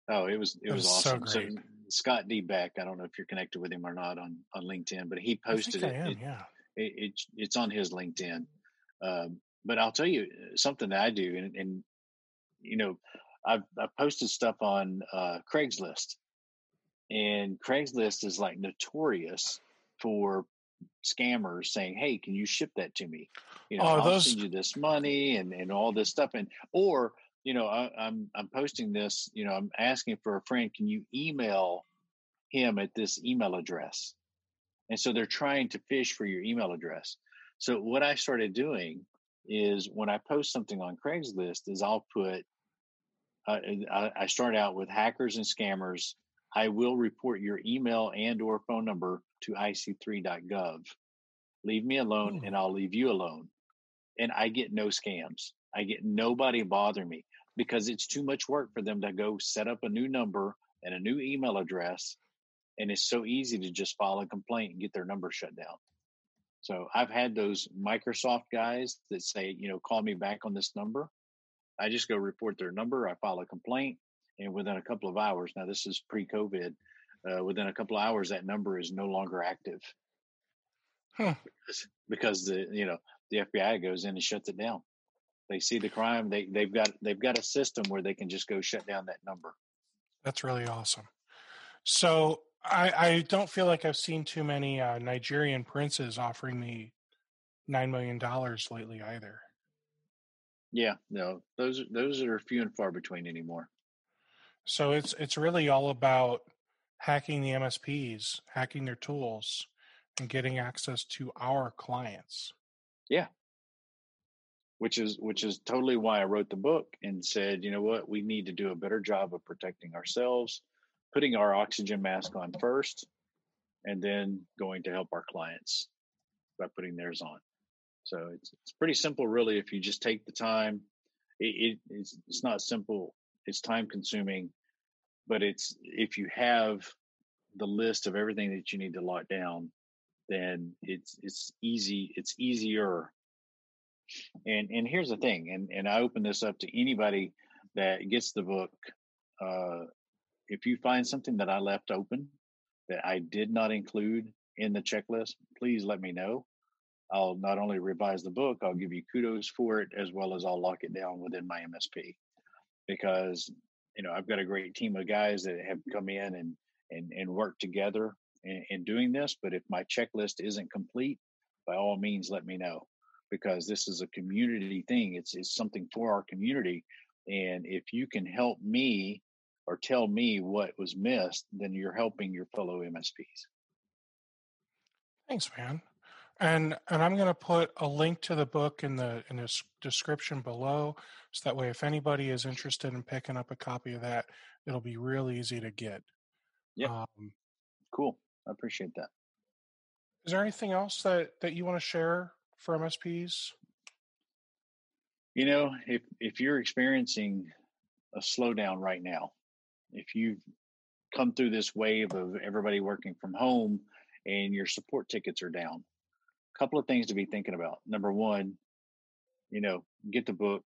Oh, it was it That was, was so awesome. great. Scott D. Beck, I don't know if you're connected with him or not on on LinkedIn, but he posted it. am, It- yeah it, it it's on his LinkedIn. Um, but I'll tell you uh, something that I do, and, and you know, I've I've posted stuff on uh, Craigslist, and Craigslist is like notorious for scammers saying, "Hey, can you ship that to me? You know, Oh, I'll those- send you this money and and all this stuff." And or you know, I, I'm I'm posting this. You know, I'm asking for a friend. Can you email him at this email address? And so they're trying to fish for your email address. So what I started doing is when I post something on Craigslist, is I'll put uh, I, I start out with hackers and scammers. I will report your email and or phone number to ic3.gov. Leave me alone, Hmm. and I'll leave you alone. And I get no scams. I get nobody bother me because it's too much work for them to go set up a new number and a new email address and it's so easy to just file a complaint and get their number shut down. So I've had those Microsoft guys that say, you know, call me back on this number. I just go report their number. I file a complaint, and within a couple of hours, now this is pre-COVID, uh, within a couple of hours, that number is no longer active Huh. because, because the you know the FBI goes in and shuts it down. They see the crime. They they've got they've got a system where they can just go shut down that number. That's really awesome. So I, I don't feel like I've seen too many uh, Nigerian princes offering me nine million dollars lately either. Yeah, no, those those are few and far between anymore. So it's it's really all about hacking the MSPs, hacking their tools, and getting access to our clients. Yeah. Which is which is totally why I wrote the book and said, you know what, we need to do a better job of protecting ourselves, putting our oxygen mask on first, and then going to help our clients by putting theirs on. So it's it's pretty simple, really. If you just take the time, it, it it's it's not simple. It's time consuming, but it's if you have the list of everything that you need to lock down, then it's it's easy. It's easier. And and here's the thing, and and I open this up to anybody that gets the book. Uh, if you find something that I left open that I did not include in the checklist, please let me know I'll not only revise the book, I'll give you kudos for it as well as I'll lock it down within my MSP because you know I've got a great team of guys that have come in and and and work together in, in doing this. But if my checklist isn't complete, by all means, let me know because this is a community thing. It's it's something for our community, and if you can help me or tell me what was missed, then you're helping your fellow MSPs. Thanks, man. And and I'm going to put a link to the book in the in the description below, so that way, if anybody is interested in picking up a copy of that, it'll be real easy to get. Yeah. Um, cool. I appreciate that. Is there anything else that that you want to share for MSPs? You know, if if you're experiencing a slowdown right now, if you've come through this wave of everybody working from home and your support tickets are down couple of things to be thinking about. Number one, you know, get the book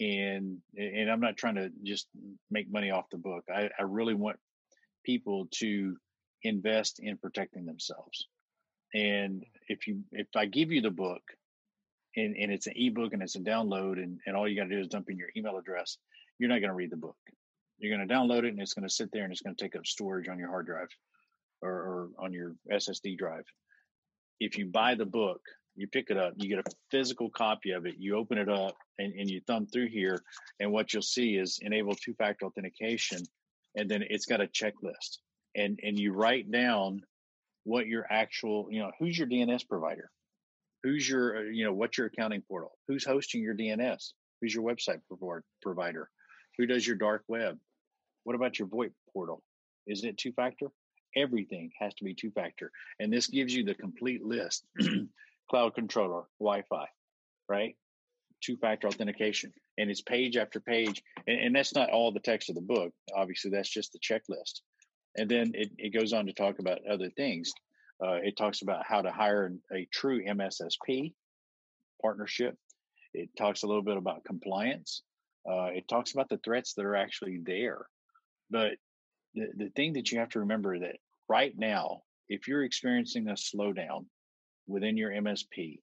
and and I'm not trying to just make money off the book. I, I really want people to invest in protecting themselves. And mm. if you if I give you the book and, and it's an ebook and it's a download and, and all you gotta do is dump in your email address, you're not gonna read the book. You're gonna download it and it's gonna sit there and it's gonna take up storage on your hard drive or, or on your SSD drive if you buy the book, you pick it up, you get a physical copy of it, you open it up and, and you thumb through here, and what you'll see is enable two factor authentication, and then it's got a checklist. And and you write down what your actual, you know, who's your DNS provider? Who's your, uh, you know, what's your accounting portal? Who's hosting your DNS? Who's your website provider? Who does your dark web? What about your VoIP portal? Is it two factor? Everything has to be two factor. And this gives you the complete list cloud controller, Wi Fi, right? Two factor authentication. And it's page after page. And, and, that's not all the text of the book. Obviously, that's just the checklist. And then it, it goes on to talk about other things. Uh, it talks about how to hire a true MSSP partnership. It talks a little bit about compliance. Uh, it talks about the threats that are actually there. But the, the thing that you have to remember that right now, if you're experiencing a slowdown within your MSP,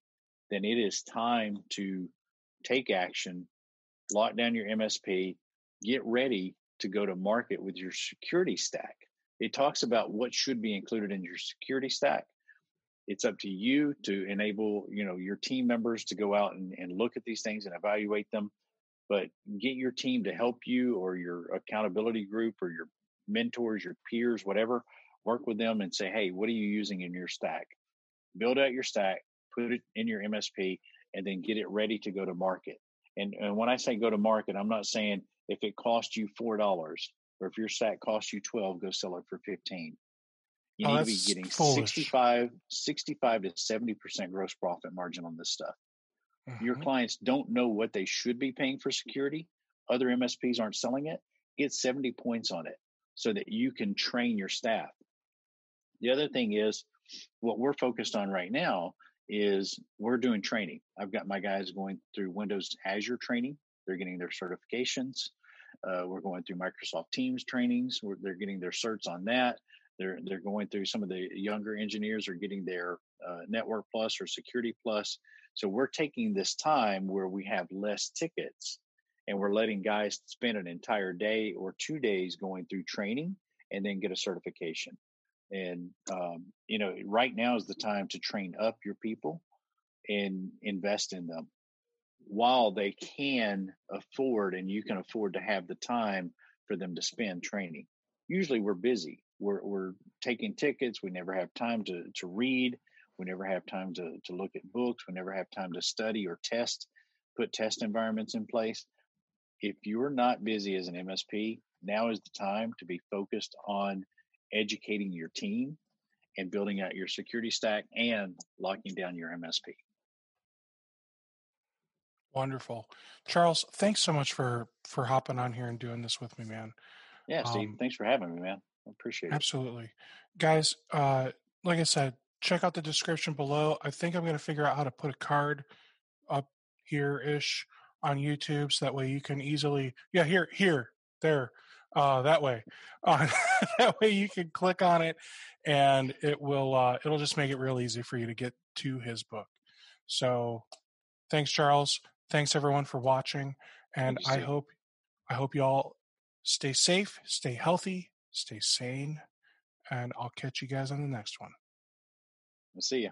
then it is time to take action, lock down your MSP, get ready to go to market with your security stack. It talks about what should be included in your security stack. It's up to you to enable, you know, your team members to go out and, and look at these things and evaluate them. But get your team to help you or your accountability group or your mentors, your peers, whatever, work with them and say, hey, what are you using in your stack? Build out your stack, put it in your MSP, and then get it ready to go to market. And, and when I say go to market, I'm not saying if it costs you four dollars or if your stack costs you 12, go sell it for 15. You oh, need to be getting foolish. 65, 65 to 70% gross profit margin on this stuff. Mm-hmm. Your clients don't know what they should be paying for security. Other MSPs aren't selling it. Get 70 points on it so that you can train your staff. The other thing is what we're focused on right now is we're doing training. I've got my guys going through Windows Azure training. They're getting their certifications. Uh, we're going through Microsoft Teams trainings. We're, they're getting their certs on that. They're they're going through some of the younger engineers are getting their uh, Network Plus or Security Plus. So we're taking this time where we have less tickets, and we're letting guys spend an entire day or two days going through training and then get a certification. And um, you know, right now is the time to train up your people and invest in them while they can afford and you can afford to have the time for them to spend training. Usually we're busy. We're we're taking tickets, we never have time to to read, we never have time to to look at books, we never have time to study or test, put test environments in place. If you're not busy as an MSP, now is the time to be focused on educating your team and building out your security stack and locking down your MSP. Wonderful, Charles. Thanks so much for for hopping on here and doing this with me, man. Yeah, Steve. Um, thanks for having me, man. I appreciate it. Absolutely, guys. Uh, like I said, check out the description below. I think I'm going to figure out how to put a card up here ish on YouTube, so that way you can easily, yeah, here, here, there, uh, that way. Uh, that way you can click on it, and it will uh, it'll just make it real easy for you to get to his book. So, thanks, Charles thanks everyone for watching and i hope i hope you all stay safe stay healthy stay sane and i'll catch you guys on the next one we'll see you